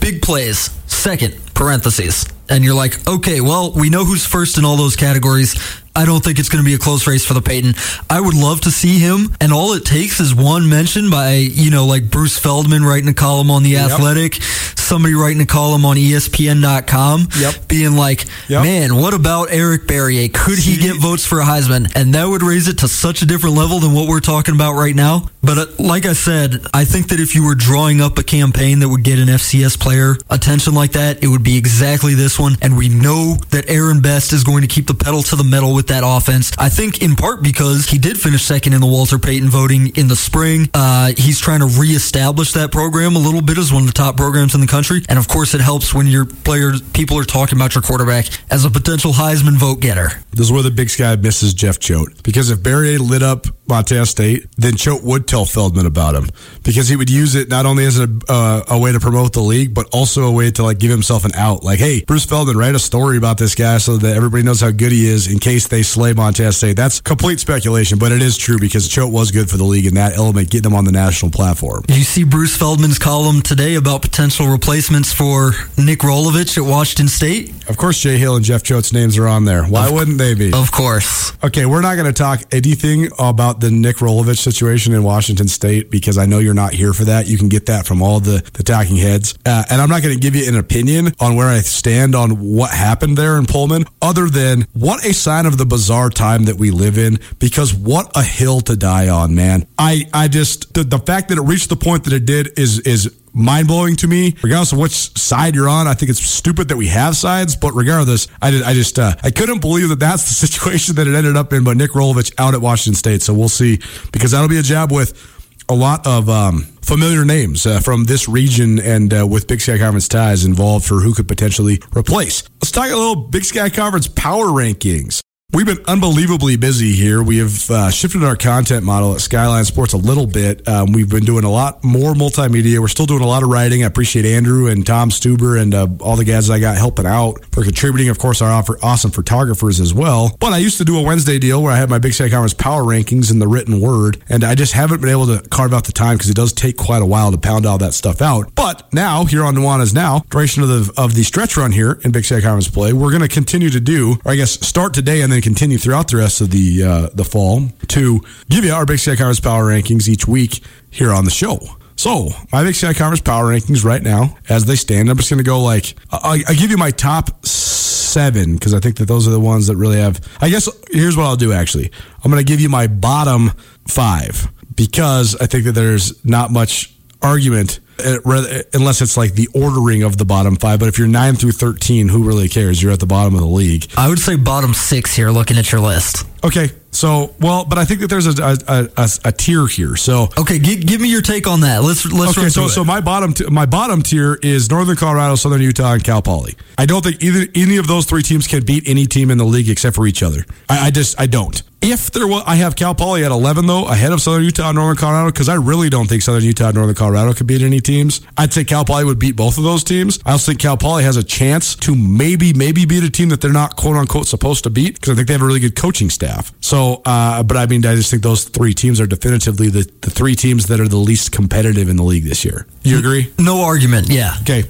Big plays, second, parentheses. And you're like, okay, well, we know who's first in all those categories. I don't think it's going to be a close race for the Payton. I would love to see him, and all it takes is one mention by, you know, like Bruce Feldman writing a column on The Athletic, somebody writing a column on ESPN.com, Yep. being like, Yep. man, what about Eric Barriere? Could he get votes for a Heisman? And that would raise it to such a different level than what we're talking about right now. But uh, like I said, I think that if you were drawing up a campaign that would get an FCS player attention like that, it would be exactly this one. And we know that Aaron Best is going to keep the pedal to the metal with that offense. I think in part because he did finish second in the Walter Payton voting in the spring. Uh, he's trying to reestablish that program a little bit as one of the top programs in the country. And of course, it helps when your players, people are talking about your quarterback as a potential Heisman vote getter. This is where the big sky misses Jeff Choate. Because if Barry lit up Montana State, then Choate would tell Feldman about him. Because he would use it not only as a, uh, a way to promote the league, but also a way to like give himself an out. Like, hey, Bruce Feldman, write a story about this guy so that everybody knows how good he is in case they slay Montana State. That's complete speculation, but it is true because Choate was good for the league in that element, getting him on the national platform. You see Bruce Feldman's column today about potential replacements for Nick Rolovich at Washington State? Of course, Jay Hill and Jeff Choate's names are on there. Why wouldn't they be? Of course. Okay, we're not going to talk anything about the Nick Rolovich situation in Washington State because I know you're not here for that. You can get that from all the, the talking heads. Uh, and I'm not going to give you an opinion on where I stand on what happened there in Pullman, other than what a sign of the bizarre time that we live in because what a hill to die on, man. I, I just, the, the fact that it reached the point that it did is, is mind blowing to me. Regardless of which side you're on, I think it's stupid that we have sides. But regardless, I did, I just uh, I couldn't believe that that's the situation that it ended up in. But Nick Rolovich out at Washington State, so we'll see because that'll be a job with a lot of um, familiar names uh, from this region and uh, with Big Sky Conference ties involved for who could potentially replace. Let's talk a little Big Sky Conference power rankings. We've been unbelievably busy here. We have uh, shifted our content model at Skyline Sports a little bit. Um, we've been doing a lot more multimedia. We're still doing a lot of writing. I appreciate Andrew and Tom Stuber and uh, all the guys I got helping out for contributing. Of course, our awesome photographers as well. But I used to do a Wednesday deal where I had my Big Sky Conference power rankings in the written word, and I just haven't been able to carve out the time because it does take quite a while to pound all that stuff out. But now, here on Nuanez Now, duration of the of the stretch run here in Big Sky Conference play, we're going to continue to do, or I guess start today and then continue throughout the rest of the uh, the fall to give you our Big Sky Conference power rankings each week here on the show. So my Big Sky Conference power rankings right now, as they stand, I'm just going to go like I, I give you my top seven because I think that those are the ones that really have. I guess here's what I'll do. Actually, I'm going to give you my bottom five because I think that there's not much argument Uh, uh, unless it's like the ordering of the bottom five. But if you're nine through thirteen, who really cares? You're at the bottom of the league. I would say bottom six here, looking at your list. Okay, so well, but I think that there's a a, a, a tier here. So okay, give, give, me your take on that. Let's let's. Okay, so so my bottom t- my bottom tier is Northern Colorado, Southern Utah, and Cal Poly. I don't think either any of those three teams can beat any team in the league except for each other. I, I just I don't. If there was, I have Cal Poly at 11 though, ahead of Southern Utah and Northern Colorado, because I really don't think Southern Utah and Northern Colorado could beat any teams. I'd say Cal Poly would beat both of those teams. I also think Cal Poly has a chance to maybe maybe beat a team that they're not quote unquote supposed to beat because I think they have a really good coaching staff. So, uh, but I mean, I just think those three teams are definitively the, the three teams that are the least competitive in the league this year. You agree? No argument. Yeah. Okay.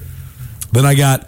Then I got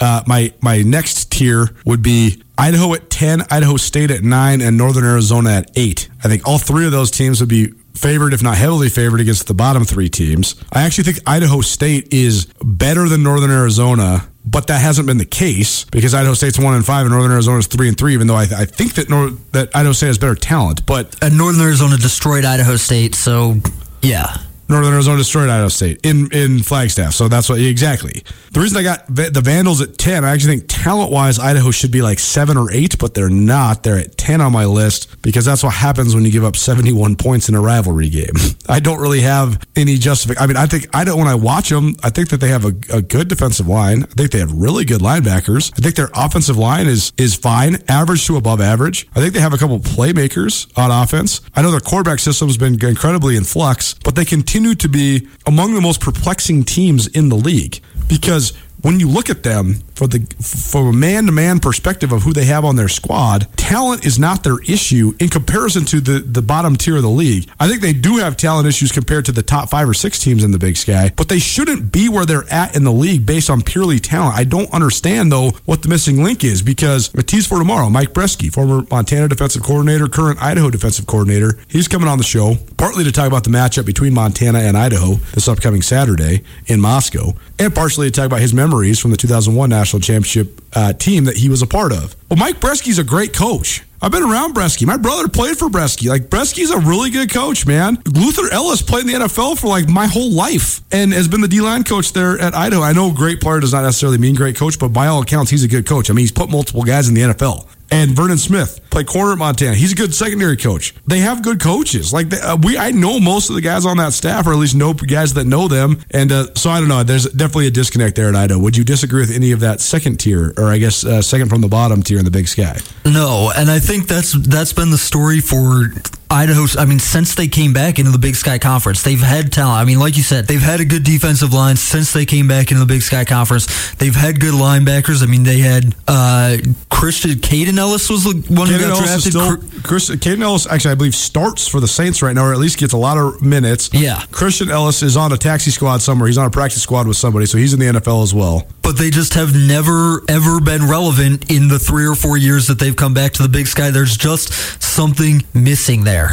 uh, my my next tier would be Idaho at 10, Idaho State at 9, and Northern Arizona at 8. I think all three of those teams would be favored, if not heavily favored, against the bottom three teams. I actually think Idaho State is better than Northern Arizona. But that hasn't been the case because Idaho State's one and five and Northern Arizona is three and three. Even though I, th- I think that Nor- that Idaho State has better talent, but and Northern Arizona destroyed Idaho State, so yeah, Northern Arizona destroyed Idaho State in in Flagstaff. So that's what exactly. The reason I got the Vandals at ten, I actually think talent wise, Idaho should be like seven or eight, but they're not. They're at ten on my list because that's what happens when you give up seventy one points in a rivalry game. I don't really have any justification. I mean, I think I don't when I watch them, I think that they have a, a good defensive line. I think they have really good linebackers. I think their offensive line is is fine, average to above average. I think they have a couple playmakers on offense. I know their quarterback system's been incredibly in flux, but they continue continue to be among the most perplexing teams in the league because when you look at them for the from a man to man perspective of who they have on their squad, talent is not their issue in comparison to the the bottom tier of the league. I think they do have talent issues compared to the top five or six teams in the Big Sky, but they shouldn't be where they're at in the league based on purely talent. I don't understand though what the missing link is because a tease for tomorrow, Mike Breske, former Montana defensive coordinator, current Idaho defensive coordinator, he's coming on the show partly to talk about the matchup between Montana and Idaho this upcoming Saturday in Moscow, and partially to talk about his memories from the 2001 national championship uh, team that he was a part of. Well, Mike Breske's a great coach. I've been around Breske. My brother played for Breske. Like Breske's a really good coach, man. Luther Elliss played in the NFL for like my whole life and has been the D line coach there at Idaho. I know great player does not necessarily mean great coach, but by all accounts, he's a good coach. I mean, he's put multiple guys in the NFL and Vernon Smith play corner at Montana. He's a good secondary coach. They have good coaches. Like they, uh, we, I know most of the guys on that staff, or at least know guys that know them. And uh, so I don't know. There's definitely a disconnect there at Idaho. Would you disagree with any of that second tier, or I guess uh, second from the bottom tier in the Big Sky? No, and I think that's that's been the story for Idaho, I mean, since they came back into the Big Sky Conference, they've had talent. I mean, like you said, they've had a good defensive line since they came back into the Big Sky Conference. They've had good linebackers. I mean, they had uh, Christian Kaden Elliss was the one Kaden who got Elliss drafted. Still, Chris, Kaden Elliss actually, I believe, starts for the Saints right now, or at least gets a lot of minutes. Yeah. Christian Elliss is on a taxi squad somewhere. He's on a practice squad with somebody, so he's in the NFL as well. But they just have never ever been relevant in the three or four years that they've come back to the Big Sky. There's just something missing there.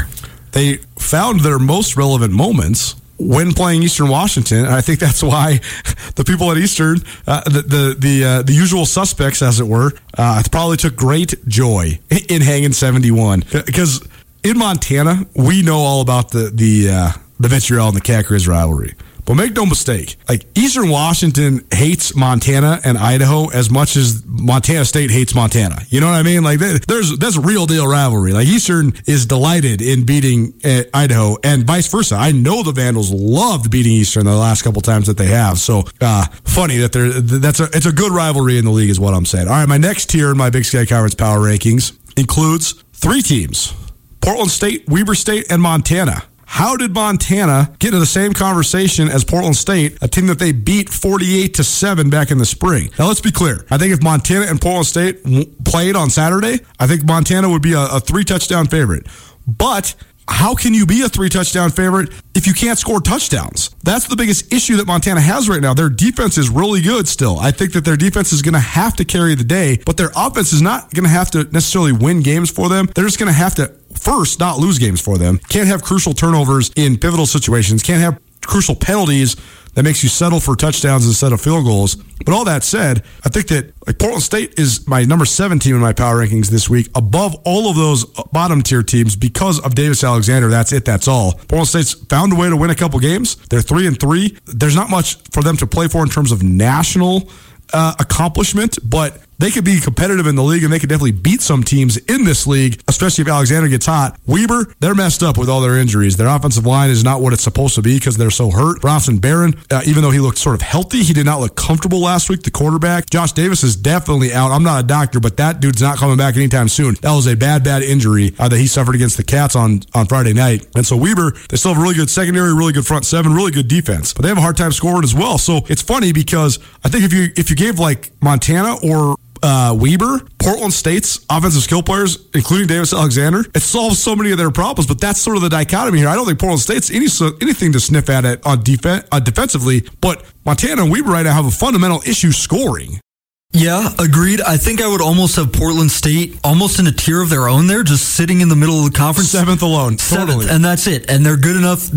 They found their most relevant moments when playing Eastern Washington, and I think that's why the people at Eastern, uh, the the the, uh, the, usual suspects, as it were, uh, probably took great joy in hanging seventy one because in Montana we know all about the the uh, the vitriol and the Grizz rivalry. But make no mistake, like Eastern Washington hates Montana and Idaho as much as Montana State hates Montana. You know what I mean? Like there's that's a real deal rivalry. Like Eastern is delighted in beating uh, Idaho, and vice versa. I know the Vandals loved beating Eastern the last couple times that they have. So uh, funny that they're that's a it's a good rivalry in the league, is what I'm saying. All right, my next tier in my Big Sky Conference power rankings includes three teams: Portland State, Weber State, and Montana. How did Montana get into the same conversation as Portland State, a team that they beat 48 to 7 back in the spring? Now, let's be clear. I think if Montana and Portland State played on Saturday, I think Montana would be a, a three touchdown favorite. But how can you be a three touchdown favorite if you can't score touchdowns? That's the biggest issue that Montana has right now. Their defense is really good still. I think that their defense is going to have to carry the day, but their offense is not going to have to necessarily win games for them. They're just going to have to first not lose games for them. Can't have crucial turnovers in pivotal situations. Can't have crucial penalties that makes you settle for touchdowns instead of field goals. But all that said, I think that like Portland State is my number seven team in my power rankings this week, above all of those bottom tier teams because of Davis Alexander. That's it. That's all. Portland State's found a way to win a couple games. They're three and three. There's not much for them to play for in terms of national uh, accomplishment, but they could be competitive in the league and they could definitely beat some teams in this league, especially if Alexander gets hot. Weber, they're messed up with all their injuries. Their offensive line is not what it's supposed to be because they're so hurt. Bronson Barron, uh, even though he looked sort of healthy, he did not look comfortable last week. The quarterback, Josh Davis, is definitely out. I'm not a doctor, but that dude's not coming back anytime soon. That was a bad, bad injury uh, that he suffered against the Cats on, on Friday night. And so Weber, they still have a really good secondary, really good front seven, really good defense, but they have a hard time scoring as well. So it's funny because I think if you if you gave like Montana or uh, Weber, Portland State's offensive skill players, including Davis Alexander, it solves so many of their problems. But that's sort of the dichotomy here. I don't think Portland State's any anything to sniff at it on defense uh, defensively, but Montana and Weber right now have a fundamental issue scoring. Yeah, agreed. I think I would almost have Portland State almost in a tier of their own there, just sitting in the middle of the conference. Seventh alone. Seventh, totally. And that's it. And they're good enough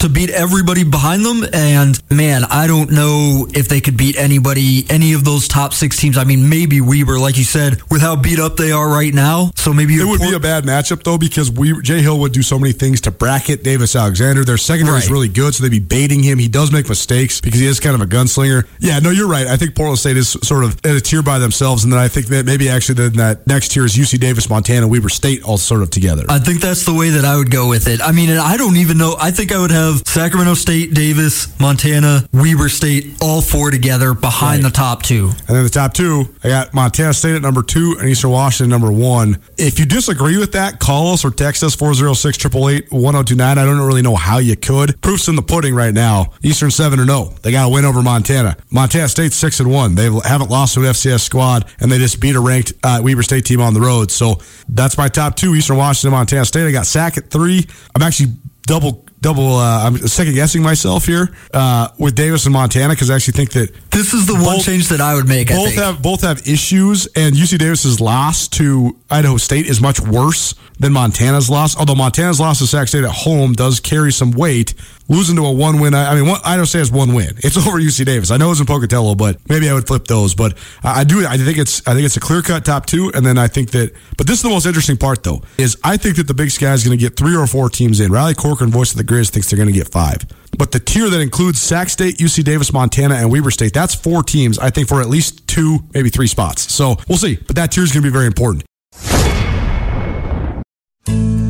to beat everybody behind them. And man, I don't know if they could beat anybody, any of those top six teams. I mean, maybe Weber, like you said, with how beat up they are right now. So maybe it would Port- be a bad matchup though because we Jay Hill would do so many things to bracket Davis Alexander. Their secondary right. is really good, so they'd be baiting him. He does make mistakes because he is kind of a gunslinger. Yeah, no, you're right. I think Portland State is sort of at a tier by themselves, and then I think that maybe actually then that next tier is UC Davis, Montana, Weber State all sort of together. I think that's the way that I would go with it. I mean, and I don't even know. I think I would have Sacramento State Davis, Montana, Weber State, all four together behind right. the top two. And then the top two, I got Montana State at number two and Eastern Washington number one. If you disagree with that, call us or text us 406 888 1029. I don't really know how you could. Proof's in the pudding right now. Eastern 7 or no. They got a win over Montana. Montana State 6 and 1. They haven't lost to an FCS squad, and they just beat a ranked uh, Weber State team on the road. So that's my top two Eastern Washington, Montana State. I got Sac at three. I'm actually double double. Uh, I'm second guessing myself here uh, with Davis and Montana because I actually think that this is the both, one change that I would make. Both have both have issues, and UC Davis's loss to Idaho State is much worse than Montana's loss. Although Montana's loss to Sac State at home does carry some weight, losing to a one win. I mean, one, I don't say it's one win. It's over UC Davis. I know it's in Pocatello, but maybe I would flip those. But I, I do. I think it's. I think it's a clear cut top two, and then I think that. But this is the most interesting part, though, is I think that the Big Sky is going to get three or four teams in. Riley Corcoran, voice of the Grizz, thinks they're going to get five. But the tier that includes Sac State, UC Davis, Montana, and Weber State, that's four teams. I think for at least two, maybe three spots. So we'll see. But that tier is going to be very important.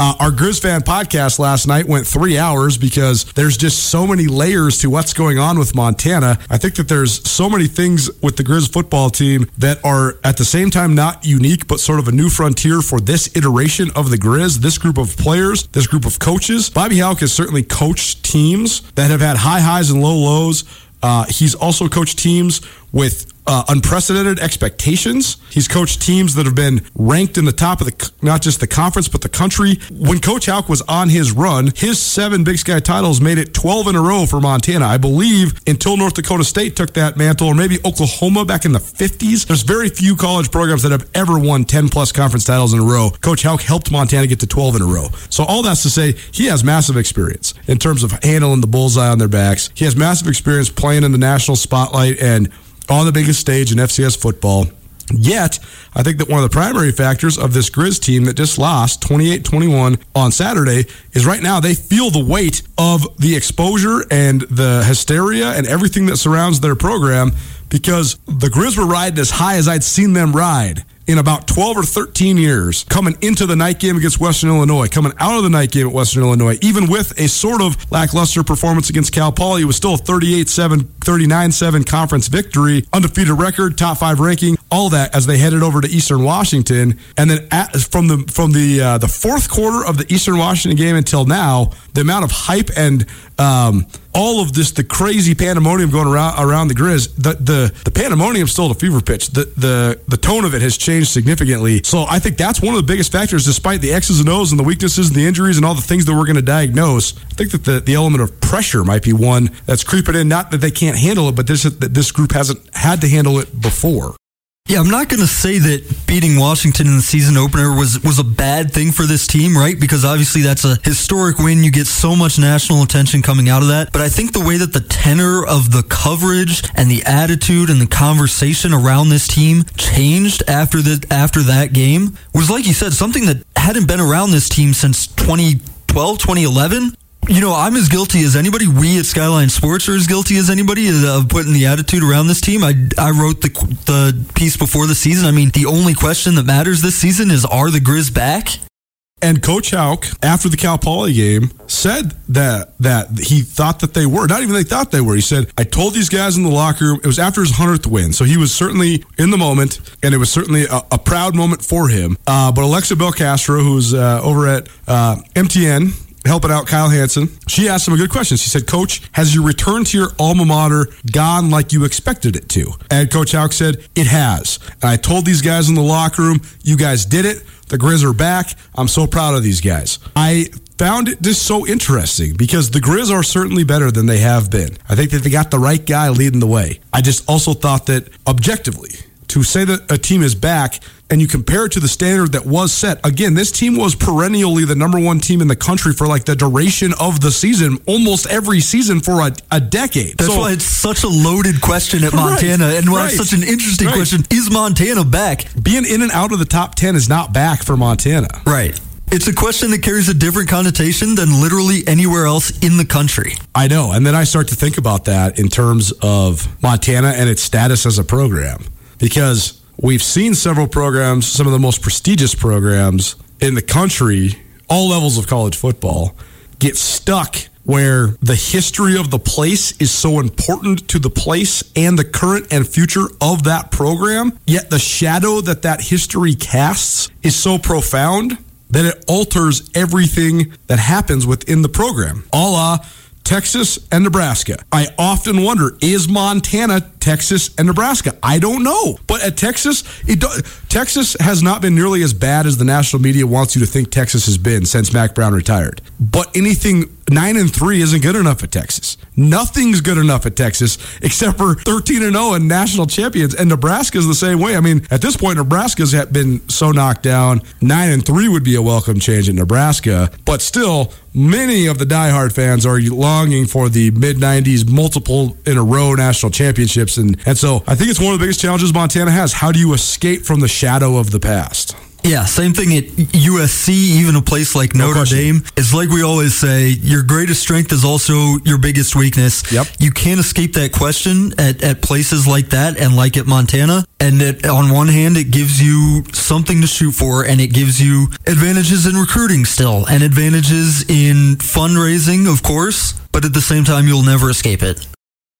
Uh, our Grizz fan podcast last night went three hours because there's just so many layers to what's going on with Montana. I think that there's so many things with the Grizz football team that are at the same time not unique, but sort of a new frontier for this iteration of the Grizz, this group of players, this group of coaches. Bobby Hauck has certainly coached teams that have had high highs and low lows. Uh, he's also coached teams with uh, unprecedented expectations. He's coached teams that have been ranked in the top of the not just the conference but the country. When Coach Hauck was on his run, his seven Big Sky titles made it 12 in a row for Montana. I believe until North Dakota State took that mantle, or maybe Oklahoma back in the 50s. There's very few college programs that have ever won 10 plus conference titles in a row. Coach Hauck helped Montana get to 12 in a row. So all that's to say, he has massive experience in terms of handling the bullseye on their backs. He has massive experience playing in the national spotlight and on the biggest stage in FCS football. Yet, I think that one of the primary factors of this Grizz team that just lost 28 21 on Saturday is right now they feel the weight of the exposure and the hysteria and everything that surrounds their program because the Grizz were riding as high as I'd seen them ride in about 12 or 13 years coming into the night game against Western Illinois, coming out of the night game at Western Illinois, even with a sort of lackluster performance against Cal Poly, it was still a 38 7, 39 7 conference victory, undefeated record, top five ranking, all that as they headed over to Eastern Washington. And then at, from the from the uh, the fourth quarter of the Eastern Washington game until now, the amount of hype and um, all of this, the crazy pandemonium going around around the Grizz, the the the pandemonium still at a fever pitch. The the the tone of it has changed significantly. So I think that's one of the biggest factors, despite the X's and O's and the weaknesses and the injuries and all the things that we're going to diagnose. I think that the, the element of pressure might be one that's creeping in. Not that they can't handle it, but this that this group hasn't had to handle it before. Yeah, I'm not going to say that beating Washington in the season opener was was a bad thing for this team, right? Because obviously that's a historic win. You get so much national attention coming out of that. But I think the way that the tenor of the coverage and the attitude and the conversation around this team changed after the after that game was like you said, something that hadn't been around this team since 2012, 2011 you know, I'm as guilty as anybody. We at Skyline Sports are as guilty as anybody of putting the attitude around this team. I, I wrote the the piece before the season. I mean, the only question that matters this season is are the Grizz back? And Coach Hauck, after the Cal Poly game, said that that he thought that they were. Not even they thought they were. He said, "I told these guys in the locker room." It was after his hundredth win, so he was certainly in the moment, and it was certainly a, a proud moment for him. Uh, but Alexa Belcastro, who's uh, over at uh, MTN, helping out Kyle Hansen. She asked him a good question. She said, Coach, has your return to your alma mater gone like you expected it to? And Coach Hauck said, It has. And I told these guys in the locker room, You guys did it. The Grizz are back. I'm so proud of these guys. I found it just so interesting because the Grizz are certainly better than they have been. I think that they got the right guy leading the way. I just also thought that objectively, to say that a team is back and you compare it to the standard that was set, again, this team was perennially the number one team in the country for like the duration of the season, almost every season for a, a decade. That's so, why it's such a loaded question at Montana right, and why right, it's such an interesting right. question. Is Montana back? Being in and out of the top 10 is not back for Montana. Right. It's a question that carries a different connotation than literally anywhere else in the country. I know. And then I start to think about that in terms of Montana and its status as a program because we've seen several programs, some of the most prestigious programs in the country, all levels of college football, get stuck where the history of the place is so important to the place and the current and future of that program, yet the shadow that that history casts is so profound that it alters everything that happens within the program. A Texas and Nebraska. I often wonder is Montana Texas and Nebraska? I don't know. But at Texas, it do, Texas has not been nearly as bad as the national media wants you to think Texas has been since Mack Brown retired. But anything 9 and 3 isn't good enough at Texas. Nothing's good enough at Texas except for 13 and 0 and national champions. And Nebraska's the same way. I mean, at this point, Nebraska's been so knocked down. 9 and 3 would be a welcome change in Nebraska. But still, many of the diehard fans are longing for the mid 90s multiple in a row national championships. And, and so I think it's one of the biggest challenges Montana has. How do you escape from the shadow of the past? Yeah, same thing at USC, even a place like No Notre question. Dame. It's like we always say, your greatest strength is also your biggest weakness. Yep. You can't escape that question at, at places like that and like at Montana. And it, on one hand, it gives you something to shoot for and it gives you advantages in recruiting still and advantages in fundraising, of course. But at the same time, you'll never escape it.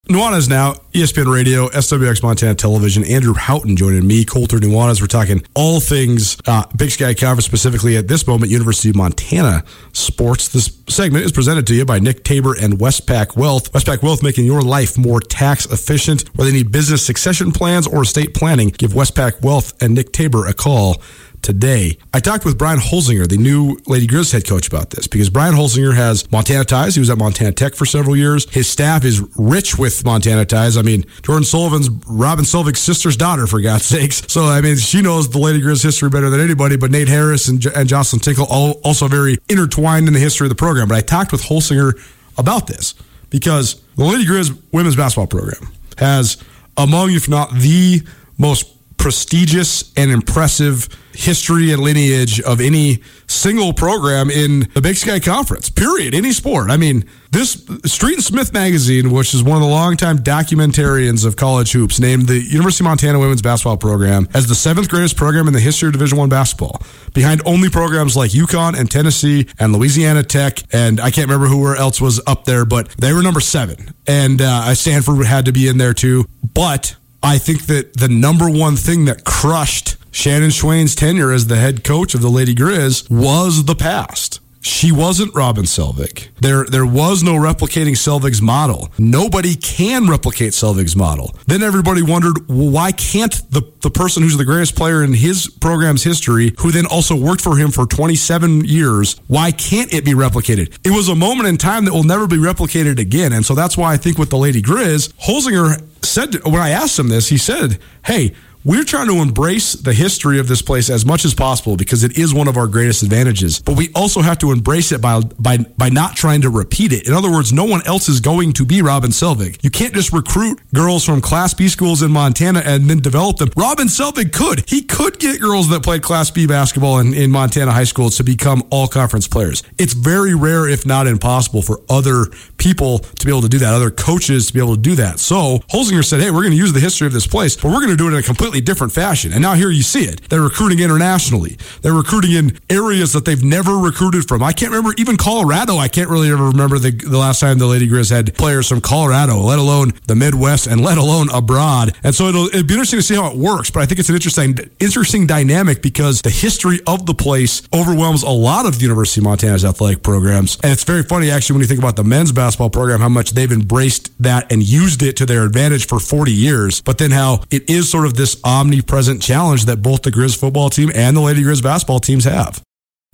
Nuanez now, ESPN Radio, SWX Montana Television. Andrew Houghton joining me, Colter Nuanez. We're talking all things uh, Big Sky Conference, specifically at this moment, University of Montana sports. This segment is presented to you by Nick Tabor and Westpac Wealth. Westpac Wealth making your life more tax efficient. Whether you need business succession plans or estate planning, give Westpac Wealth and Nick Tabor a call today. I talked with Brian Holzinger, the new Lady Grizz head coach, about this because Brian Holzinger has Montana ties. He was at Montana Tech for several years. His staff is rich with Montana ties. I mean, Jordan Sullivan's Robin Selvig's sister's daughter, for God's sakes. So, I mean, she knows the Lady Grizz history better than anybody, but Nate Harris and, and Jocelyn Tinkle all also very intertwined in the history of the program. But I talked with Holzinger about this because the Lady Grizz women's basketball program has among, if not the most prestigious and impressive history and lineage of any single program in the Big Sky Conference. Period. Any sport. I mean, this Street and Smith magazine, which is one of the longtime documentarians of college hoops, named the University of Montana women's basketball program as the seventh greatest program in the history of Division One basketball, behind only programs like UConn and Tennessee and Louisiana Tech, and I can't remember who else was up there, but they were number seven, and uh, Stanford had to be in there too, but. I think that the number one thing that crushed Shannon Schweyen's tenure as the head coach of the Lady Grizz was the past. She wasn't Robin Selvig. There, there was no replicating Selvig's model. Nobody can replicate Selvig's model. Then everybody wondered, well, why can't the, the person who's the greatest player in his program's history, who then also worked for him for 27 years, why can't it be replicated? It was a moment in time that will never be replicated again. And so that's why I think with the Lady Grizz, Holzinger said, when I asked him this, he said, hey, we're trying to embrace the history of this place as much as possible because it is one of our greatest advantages. But we also have to embrace it by by by not trying to repeat it. In other words, no one else is going to be Robin Selvig. You can't just recruit girls from Class B schools in Montana and then develop them. Robin Selvig could. He could get girls that played Class B basketball in, in Montana high schools to become all conference players. It's very rare, if not impossible, for other people to be able to do that, other coaches to be able to do that. So Holzinger said, hey, we're going to use the history of this place, but we're going to do it in a completely different fashion. And now here you see it. They're recruiting internationally. They're recruiting in areas that they've never recruited from. I can't remember even Colorado. I can't really ever remember the, the last time the Lady Grizz had players from Colorado, let alone the Midwest and let alone abroad. And so it'll, it'll be interesting to see how it works. But I think it's an interesting, interesting dynamic because the history of the place overwhelms a lot of the University of Montana's athletic programs. And it's very funny actually when you think about the men's basketball program, how much they've embraced that and used it to their advantage for 40 years. But then how it is sort of this omnipresent challenge that both the Grizz football team and the Lady Grizz basketball teams have.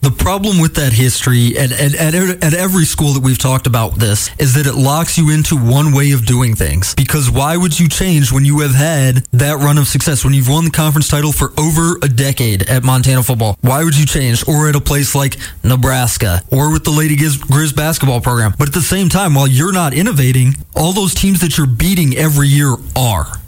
The problem with that history at, at, at, every school that we've talked about this is that it locks you into one way of doing things. Because why would you change when you have had that run of success, when you've won the conference title for over a decade at Montana football? Why would you change? Or at a place like Nebraska or with the Lady Grizz basketball program. But at the same time, while you're not innovating, all those teams that you're beating every year are.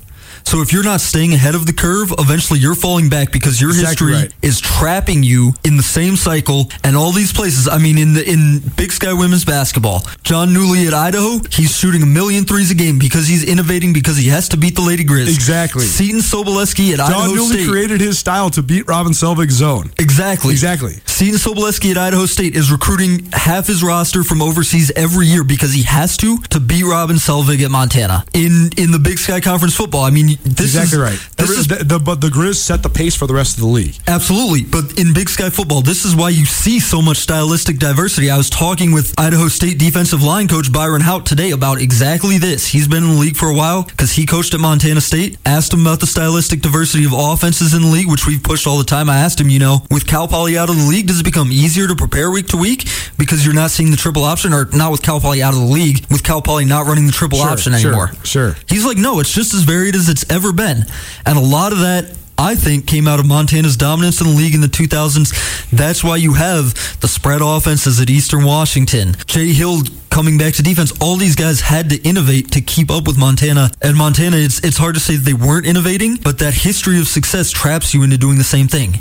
So if you're not staying ahead of the curve, eventually you're falling back because your Exactly history right. is trapping you in the same cycle and all these places. I mean, in the in Big Sky women's basketball, Jon Newlee at Idaho, he's shooting a million threes a game because he's innovating because he has to beat the Lady Grizz. Exactly. Seton Sobolewski at Idaho State. John Idaho Newlee State. created his style to beat Robin Selvig's zone. Exactly. Exactly. Seton Sobolewski at Idaho State is recruiting half his roster from overseas every year because he has to to beat Robin Selvig at Montana in in the Big Sky Conference football. I mean, this exactly is right. This The- is the- the- but the Grizz set the pace for the rest of the league. Absolutely. But in Big Sky football, this is why you see so much stylistic diversity. I was talking with Idaho State defensive line coach Byron Hout today about exactly this. He's been in the league for a while because he coached at Montana State. Asked him about the stylistic diversity of offenses in the league, which we've pushed all the time. I asked him, you know, with Cal Poly out of the league, does it become easier to prepare week to week because you're not seeing the triple option or not with Cal Poly out of the league, with Cal Poly not running the triple Sure, option sure, anymore? sure. He's like, no, it's just as varied as it's ever been. And a lot of that, I think, came out of Montana's dominance in the league in the 2000s. That's why you have the spread offenses at Eastern Washington. Jay Hill coming back to defense. All these guys had to innovate to keep up with Montana. And Montana, it's, it's hard to say they weren't innovating, but that history of success traps you into doing the same thing.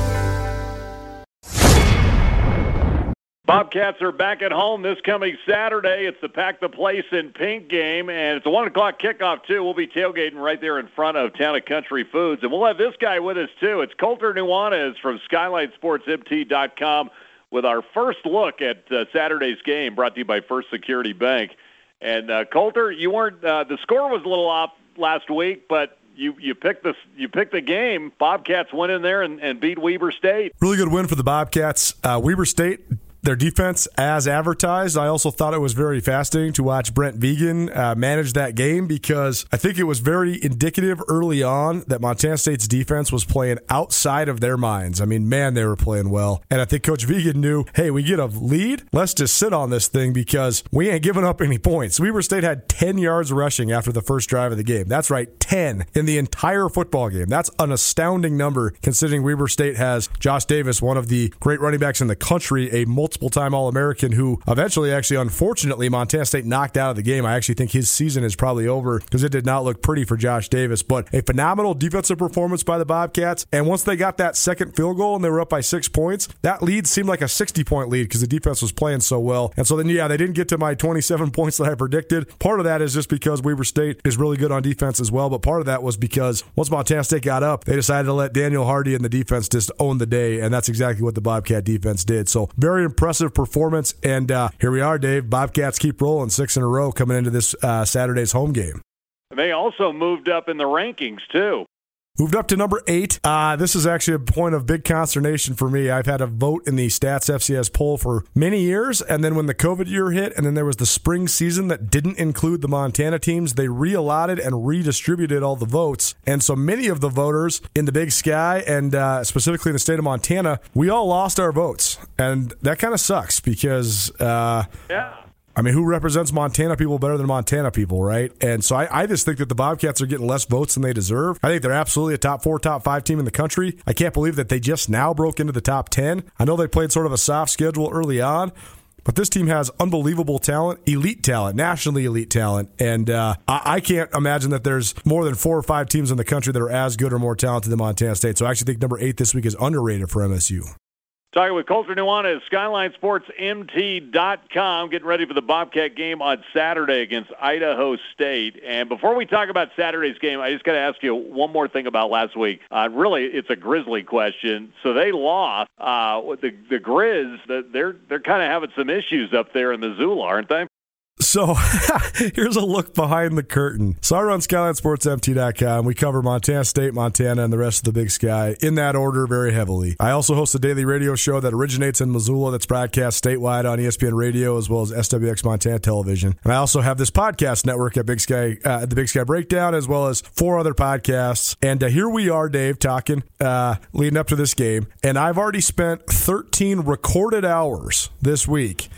Bobcats are back at home this coming Saturday. It's the Pack the Place in Pink game, and it's a 1 o'clock kickoff, too. We'll be tailgating right there in front of Town and Country Foods. And we'll have this guy with us, too. It's Colter Nuanez from SkylineSportsMT.com with our first look at uh, Saturday's game brought to you by First Security Bank. And, uh, Colter, you weren't, uh, the score was a little off last week, but you you picked the you picked the game. Bobcats went in there and, and beat Weber State. Really good win for the Bobcats. Uh, Weber State their defense as advertised. I also thought it was very fascinating to watch Brent Vigen uh, manage that game because I think it was very indicative early on that Montana State's defense was playing outside of their minds. I mean, man, they were playing well. And I think Coach Vigen knew, hey, we get a lead. Let's just sit on this thing because we ain't giving up any points. Weber State had 10 yards rushing after the first drive of the game. That's right, 10 in the entire football game. That's an astounding number considering Weber State has Josh Davis, one of the great running backs in the country, a multi multiple time All American who eventually, actually, unfortunately, Montana State knocked out of the game. I actually think his season is probably over because it did not look pretty for Josh Davis. But a phenomenal defensive performance by the Bobcats. And once they got that second field goal and they were up by six points, that lead seemed like a 60 point lead because the defense was playing so well. And so then, yeah, they didn't get to my 27 points that I predicted. Part of that is just because Weber State is really good on defense as well. But part of that was because once Montana State got up, they decided to let Daniel Hardy and the defense just own the day. And that's exactly what the Bobcat defense did. So very impressive impressive performance. And uh, here we are, Dave. Bobcats keep rolling six in a row coming into this uh, Saturday's home game. They also moved up in the rankings, too. Moved up to number eight. Uh, this is actually a point of big consternation for me. I've had a vote in the Stats FCS poll for many years, and then when the COVID year hit, and then there was the spring season that didn't include the Montana teams, they reallotted and redistributed all the votes. And so many of the voters in the Big Sky and uh, specifically in the state of Montana, we all lost our votes, and that kind of sucks because uh, yeah. I mean, who represents Montana people better than Montana people, right? And so I, I, just think that the Bobcats are getting less votes than they deserve. I think they're absolutely a top four, top five team in the country. I can't believe that they just now broke into the top 10. I know they played sort of a soft schedule early on. But this team has unbelievable talent, elite talent, nationally elite talent. And uh, I, I, can't imagine that there's more than four or five teams in the country that are as good or more talented than Montana State. So I actually think number eight this week is underrated for MSU. Talking with Colter Nuanez, SkylineSportsMT.com, getting ready for the Bobcat game on Saturday against Idaho State. And before we talk about Saturday's game, I just got to ask you one more thing about last week. Uh, really, it's a Grizzly question. So they lost. Uh, the the Grizz, they're they're kind of having some issues up there in the Missoula, aren't they? So here's a look behind the curtain. So I run SkylineSportsMT.com. We cover Montana State, Montana, and the rest of the Big Sky in that order very heavily. I also host a daily radio show that originates in Missoula that's broadcast statewide on ESPN Radio as well as SWX Montana Television. And I also have this podcast network at Big Sky, uh, the Big Sky Breakdown, as well as four other podcasts. And uh, here we are, Dave, talking uh, leading up to this game. And I've already spent 13 recorded hours this week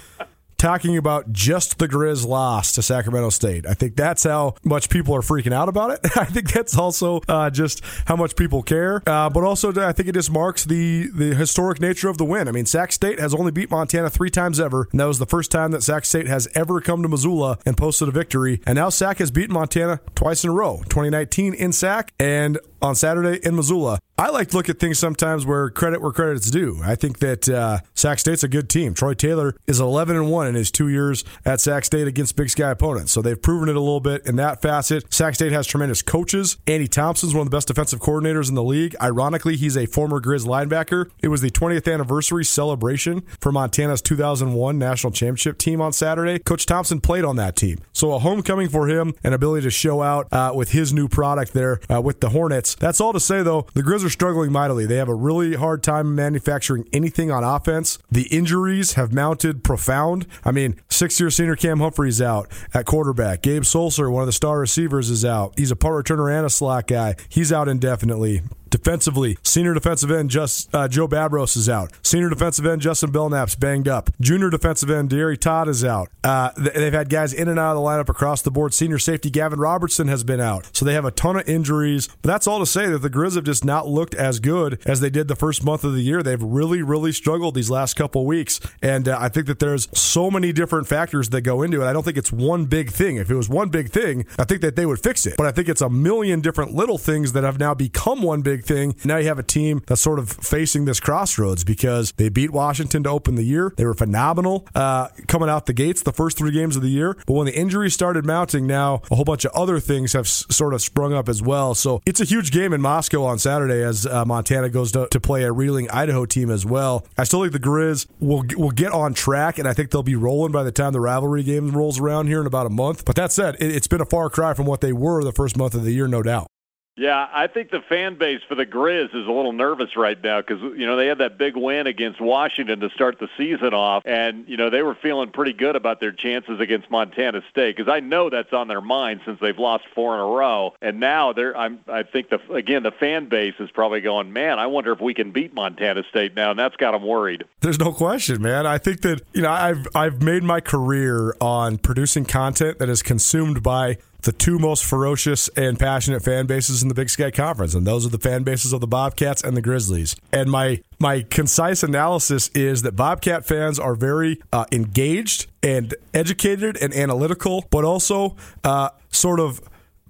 talking about just the Grizz loss to Sacramento State. I think that's how much people are freaking out about it. I think that's also uh, just how much people care. Uh, but also, I think it just marks the the historic nature of the win. I mean, Sac State has only beat Montana three times ever, and that was the first time that Sac State has ever come to Missoula and posted a victory. And now Sac has beaten Montana twice in a row 2019 in Sac and on Saturday in Missoula. I like to look at things sometimes where credit where credit's due. I think that uh, Sac State's a good team. Troy Taylor is 11 and one in his two years at Sac State against Big Sky opponents, so they've proven it a little bit in that facet. Sac State has tremendous coaches. Andy Thompson's one of the best defensive coordinators in the league. Ironically, he's a former Grizz linebacker. It was the 20th anniversary celebration for Montana's 2001 national championship team on Saturday. Coach Thompson played on that team, so a homecoming for him and ability to show out uh, with his new product there uh, with the Hornets. That's all to say though, the Grizz are struggling mightily. They have a really hard time manufacturing anything on offense. The injuries have mounted profound. I mean, six year senior Cam Humphrey's out at quarterback. Gabe Sulser, one of the star receivers, is out. He's a part returner and a slot guy. He's out indefinitely. Defensively, senior defensive end just uh, Joe Babros is out. Senior defensive end Justin Belknap's banged up. Junior defensive end Deary Todd is out. Uh, they've had guys in and out of the lineup across the board. Senior safety Gavin Robertson has been out. So they have a ton of injuries. But that's all to say that the Grizz have just not looked as good as they did the first month of the year. They've really, really struggled these last couple weeks. And uh, I think that there's so many different factors that go into it. I don't think it's one big thing. If it was one big thing, I think that they would fix it. But I think it's a million different little things that have now become one big thing. Now you have a team that's sort of facing this crossroads because they beat Washington to open the year. They were phenomenal uh, coming out the gates the first three games of the year. But when the injuries started mounting, now a whole bunch of other things have s- sort of sprung up as well. So it's a huge game in Moscow on Saturday as uh, Montana goes to, to play a reeling Idaho team as well. I still think the Grizz will will get on track, and I think they'll be rolling by the time the rivalry game rolls around here in about a month. But that said, it, it's been a far cry from what they were the first month of the year, no doubt. Yeah, I think the fan base for the Grizz is a little nervous right now because you know they had that big win against Washington to start the season off, and you know they were feeling pretty good about their chances against Montana State because I know that's on their mind since they've lost four in a row, and now they're I'm I think the again the fan base is probably going, man, I wonder if we can beat Montana State now, and that's got them worried. There's no question, man. I think that you know I've I've made my career on producing content that is consumed by the two most ferocious and passionate fan bases in the Big Sky Conference, and those are the fan bases of the Bobcats and the Grizzlies. And my my concise analysis is that Bobcat fans are very uh, engaged and educated and analytical, but also uh, sort of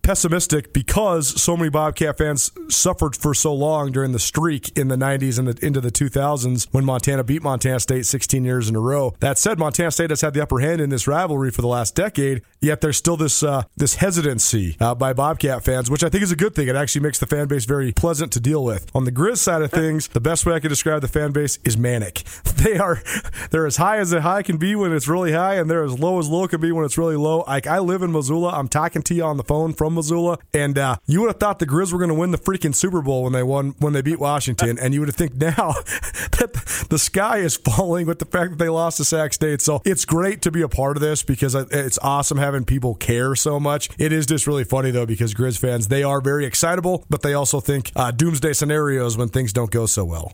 pessimistic because so many Bobcat fans suffered for so long during the streak in the 90s and the, into the 2000s when Montana beat Montana State 16 years in a row. That said, Montana State has had the upper hand in this rivalry for the last decade, yet there's still this uh, this hesitancy uh, by Bobcat fans, which I think is a good thing. It actually makes the fan base very pleasant to deal with. On the Grizz side of things, the best way I can describe the fan base is manic. They are they're as high as a high can be when it's really high, and they're as low as low can be when it's really low. Like I live in Missoula, I'm talking to you on the phone from Missoula, and uh, you would have thought the Grizz were going to win the freaking Super Bowl when they won when they beat Washington, and you would have think now that the sky is falling with the fact that they lost to Sac State. So it's great to be a part of this because it's awesome having people care so much. It is just really funny though because Grizz fans they are very excitable, but they also think uh, doomsday scenarios when things don't go so well.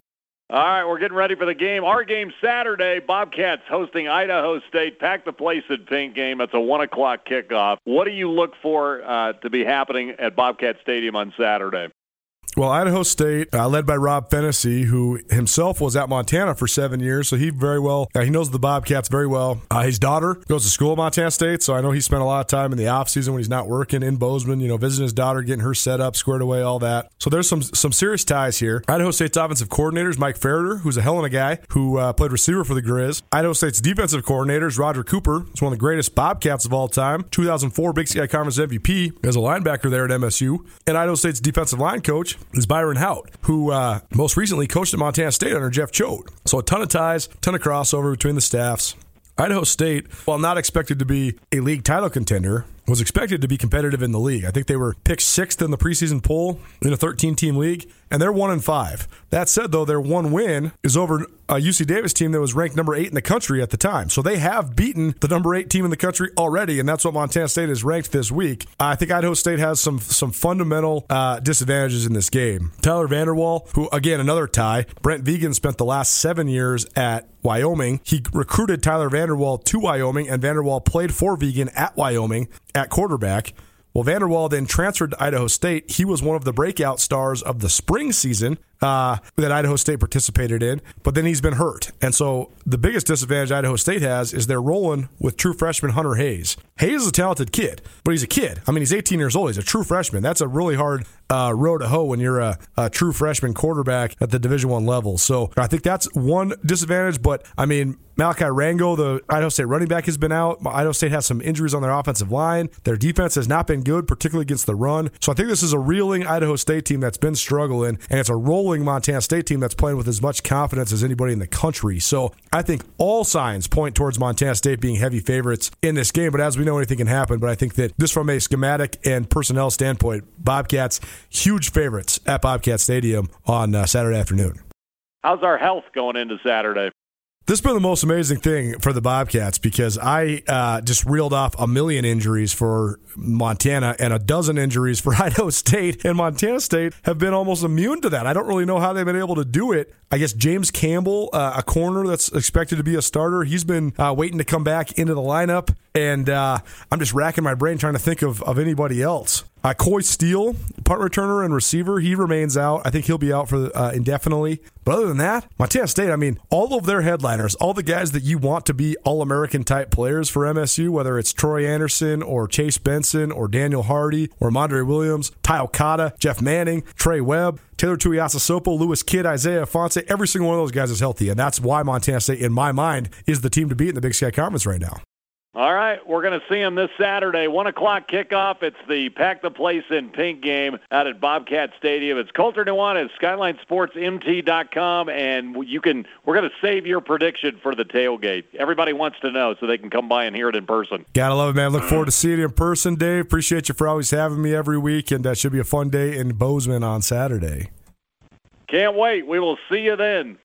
All right, we're getting ready for the game. Our game Saturday, Bobcats hosting Idaho State. Pack the place at Pink game. It's a 1 o'clock kickoff. What do you look for uh, to be happening at Bobcat Stadium on Saturday? Well, Idaho State, uh, led by Rob Phenicie, who himself was at Montana for seven years, so he very well uh, he knows the Bobcats very well. Uh, his daughter goes to school at Montana State, so I know he spent a lot of time in the off season when he's not working in Bozeman. You know, visiting his daughter, getting her set up, squared away, all that. So there's some some serious ties here. Idaho State's offensive coordinator is Mike Ferriter, who's a hell of a guy who uh, played receiver for the Grizz. Idaho State's defensive coordinator is Roger Cooper. He's one of the greatest Bobcats of all time. 2004 Big Sky Conference MVP as a linebacker there at MSU. And Idaho State's defensive line coach is Byron Hout who uh, most recently coached at Montana State under Jeff Choate. So a ton of ties, ton of crossover between the staffs. Idaho State, while not expected to be a league title contender, was expected to be competitive in the league. I think they were picked sixth in the preseason poll in a 13 team league, and they're one and five. That said, though, their one win is over a UC Davis team that was ranked number eight in the country at the time. So they have beaten the number eight team in the country already, and that's what Montana State is ranked this week. I think Idaho State has some some fundamental uh, disadvantages in this game. Tyler Vander Waal, who again another tie. Brent Vigen spent the last seven years at Wyoming. He recruited Tyler Vander Waal to Wyoming, and Vander Waal played for Vigen at Wyoming at quarterback. Well, Vander Waal then transferred to Idaho State. He was one of the breakout stars of the spring season uh, that Idaho State participated in, but then he's been hurt. And so the biggest disadvantage Idaho State has is they're rolling with true freshman Hunter Hayes. Hayes is a talented kid, but he's a kid. I mean, he's 18 years old. He's a true freshman. That's a really hard uh, road to hoe when you're a, a true freshman quarterback at the Division One level. So I think that's one disadvantage. But I mean, Malachi Rango, the Idaho State running back, has been out. Idaho State has some injuries on their offensive line. Their defense has not been good, particularly against the run. So I think this is a reeling Idaho State team that's been struggling, and it's a rolling Montana State team that's playing with as much confidence as anybody in the country. So I think all signs point towards Montana State being heavy favorites in this game. But as we know, anything can happen. But I think that just from a schematic and personnel standpoint, Bobcats huge favorites at Bobcat Stadium on uh, Saturday afternoon. How's our health going into Saturday? This has been the most amazing thing for the Bobcats because I uh, just reeled off a million injuries for Montana and a dozen injuries for Idaho State, and Montana State have been almost immune to that. I don't really know how they've been able to do it. I guess James Campbell, uh, a corner that's expected to be a starter, he's been uh, waiting to come back into the lineup, and uh, I'm just racking my brain trying to think of, of anybody else. Uh, Coy Steele, punt returner and receiver, he remains out. I think he'll be out for uh, indefinitely. But other than that, Montana State, I mean, all of their headliners, all the guys that you want to be All American type players for MSU, whether it's Troy Andersen or Chase Benson or Daniel Hardy or Mondre Williams, Ty Okada, Jeff Manning, Trey Webb, Taylor Tuiasosopo, Lewis Kidd, Isaiah Ifanse, every single one of those guys is healthy. And that's why Montana State, in my mind, is the team to beat in the Big Sky Conference right now. All right, we're going to see him this Saturday, one o'clock kickoff. It's the pack the place in pink game out at Bobcat Stadium. It's Colter Nuanez, SkylineSportsMT.com, and you can. We're going to save your prediction for the tailgate. Everybody wants to know, so they can come by and hear it in person. Gotta love it, man. Look forward to seeing you in person, Dave. Appreciate you for always having me every week, and that should be a fun day in Bozeman on Saturday. Can't wait. We will see you then.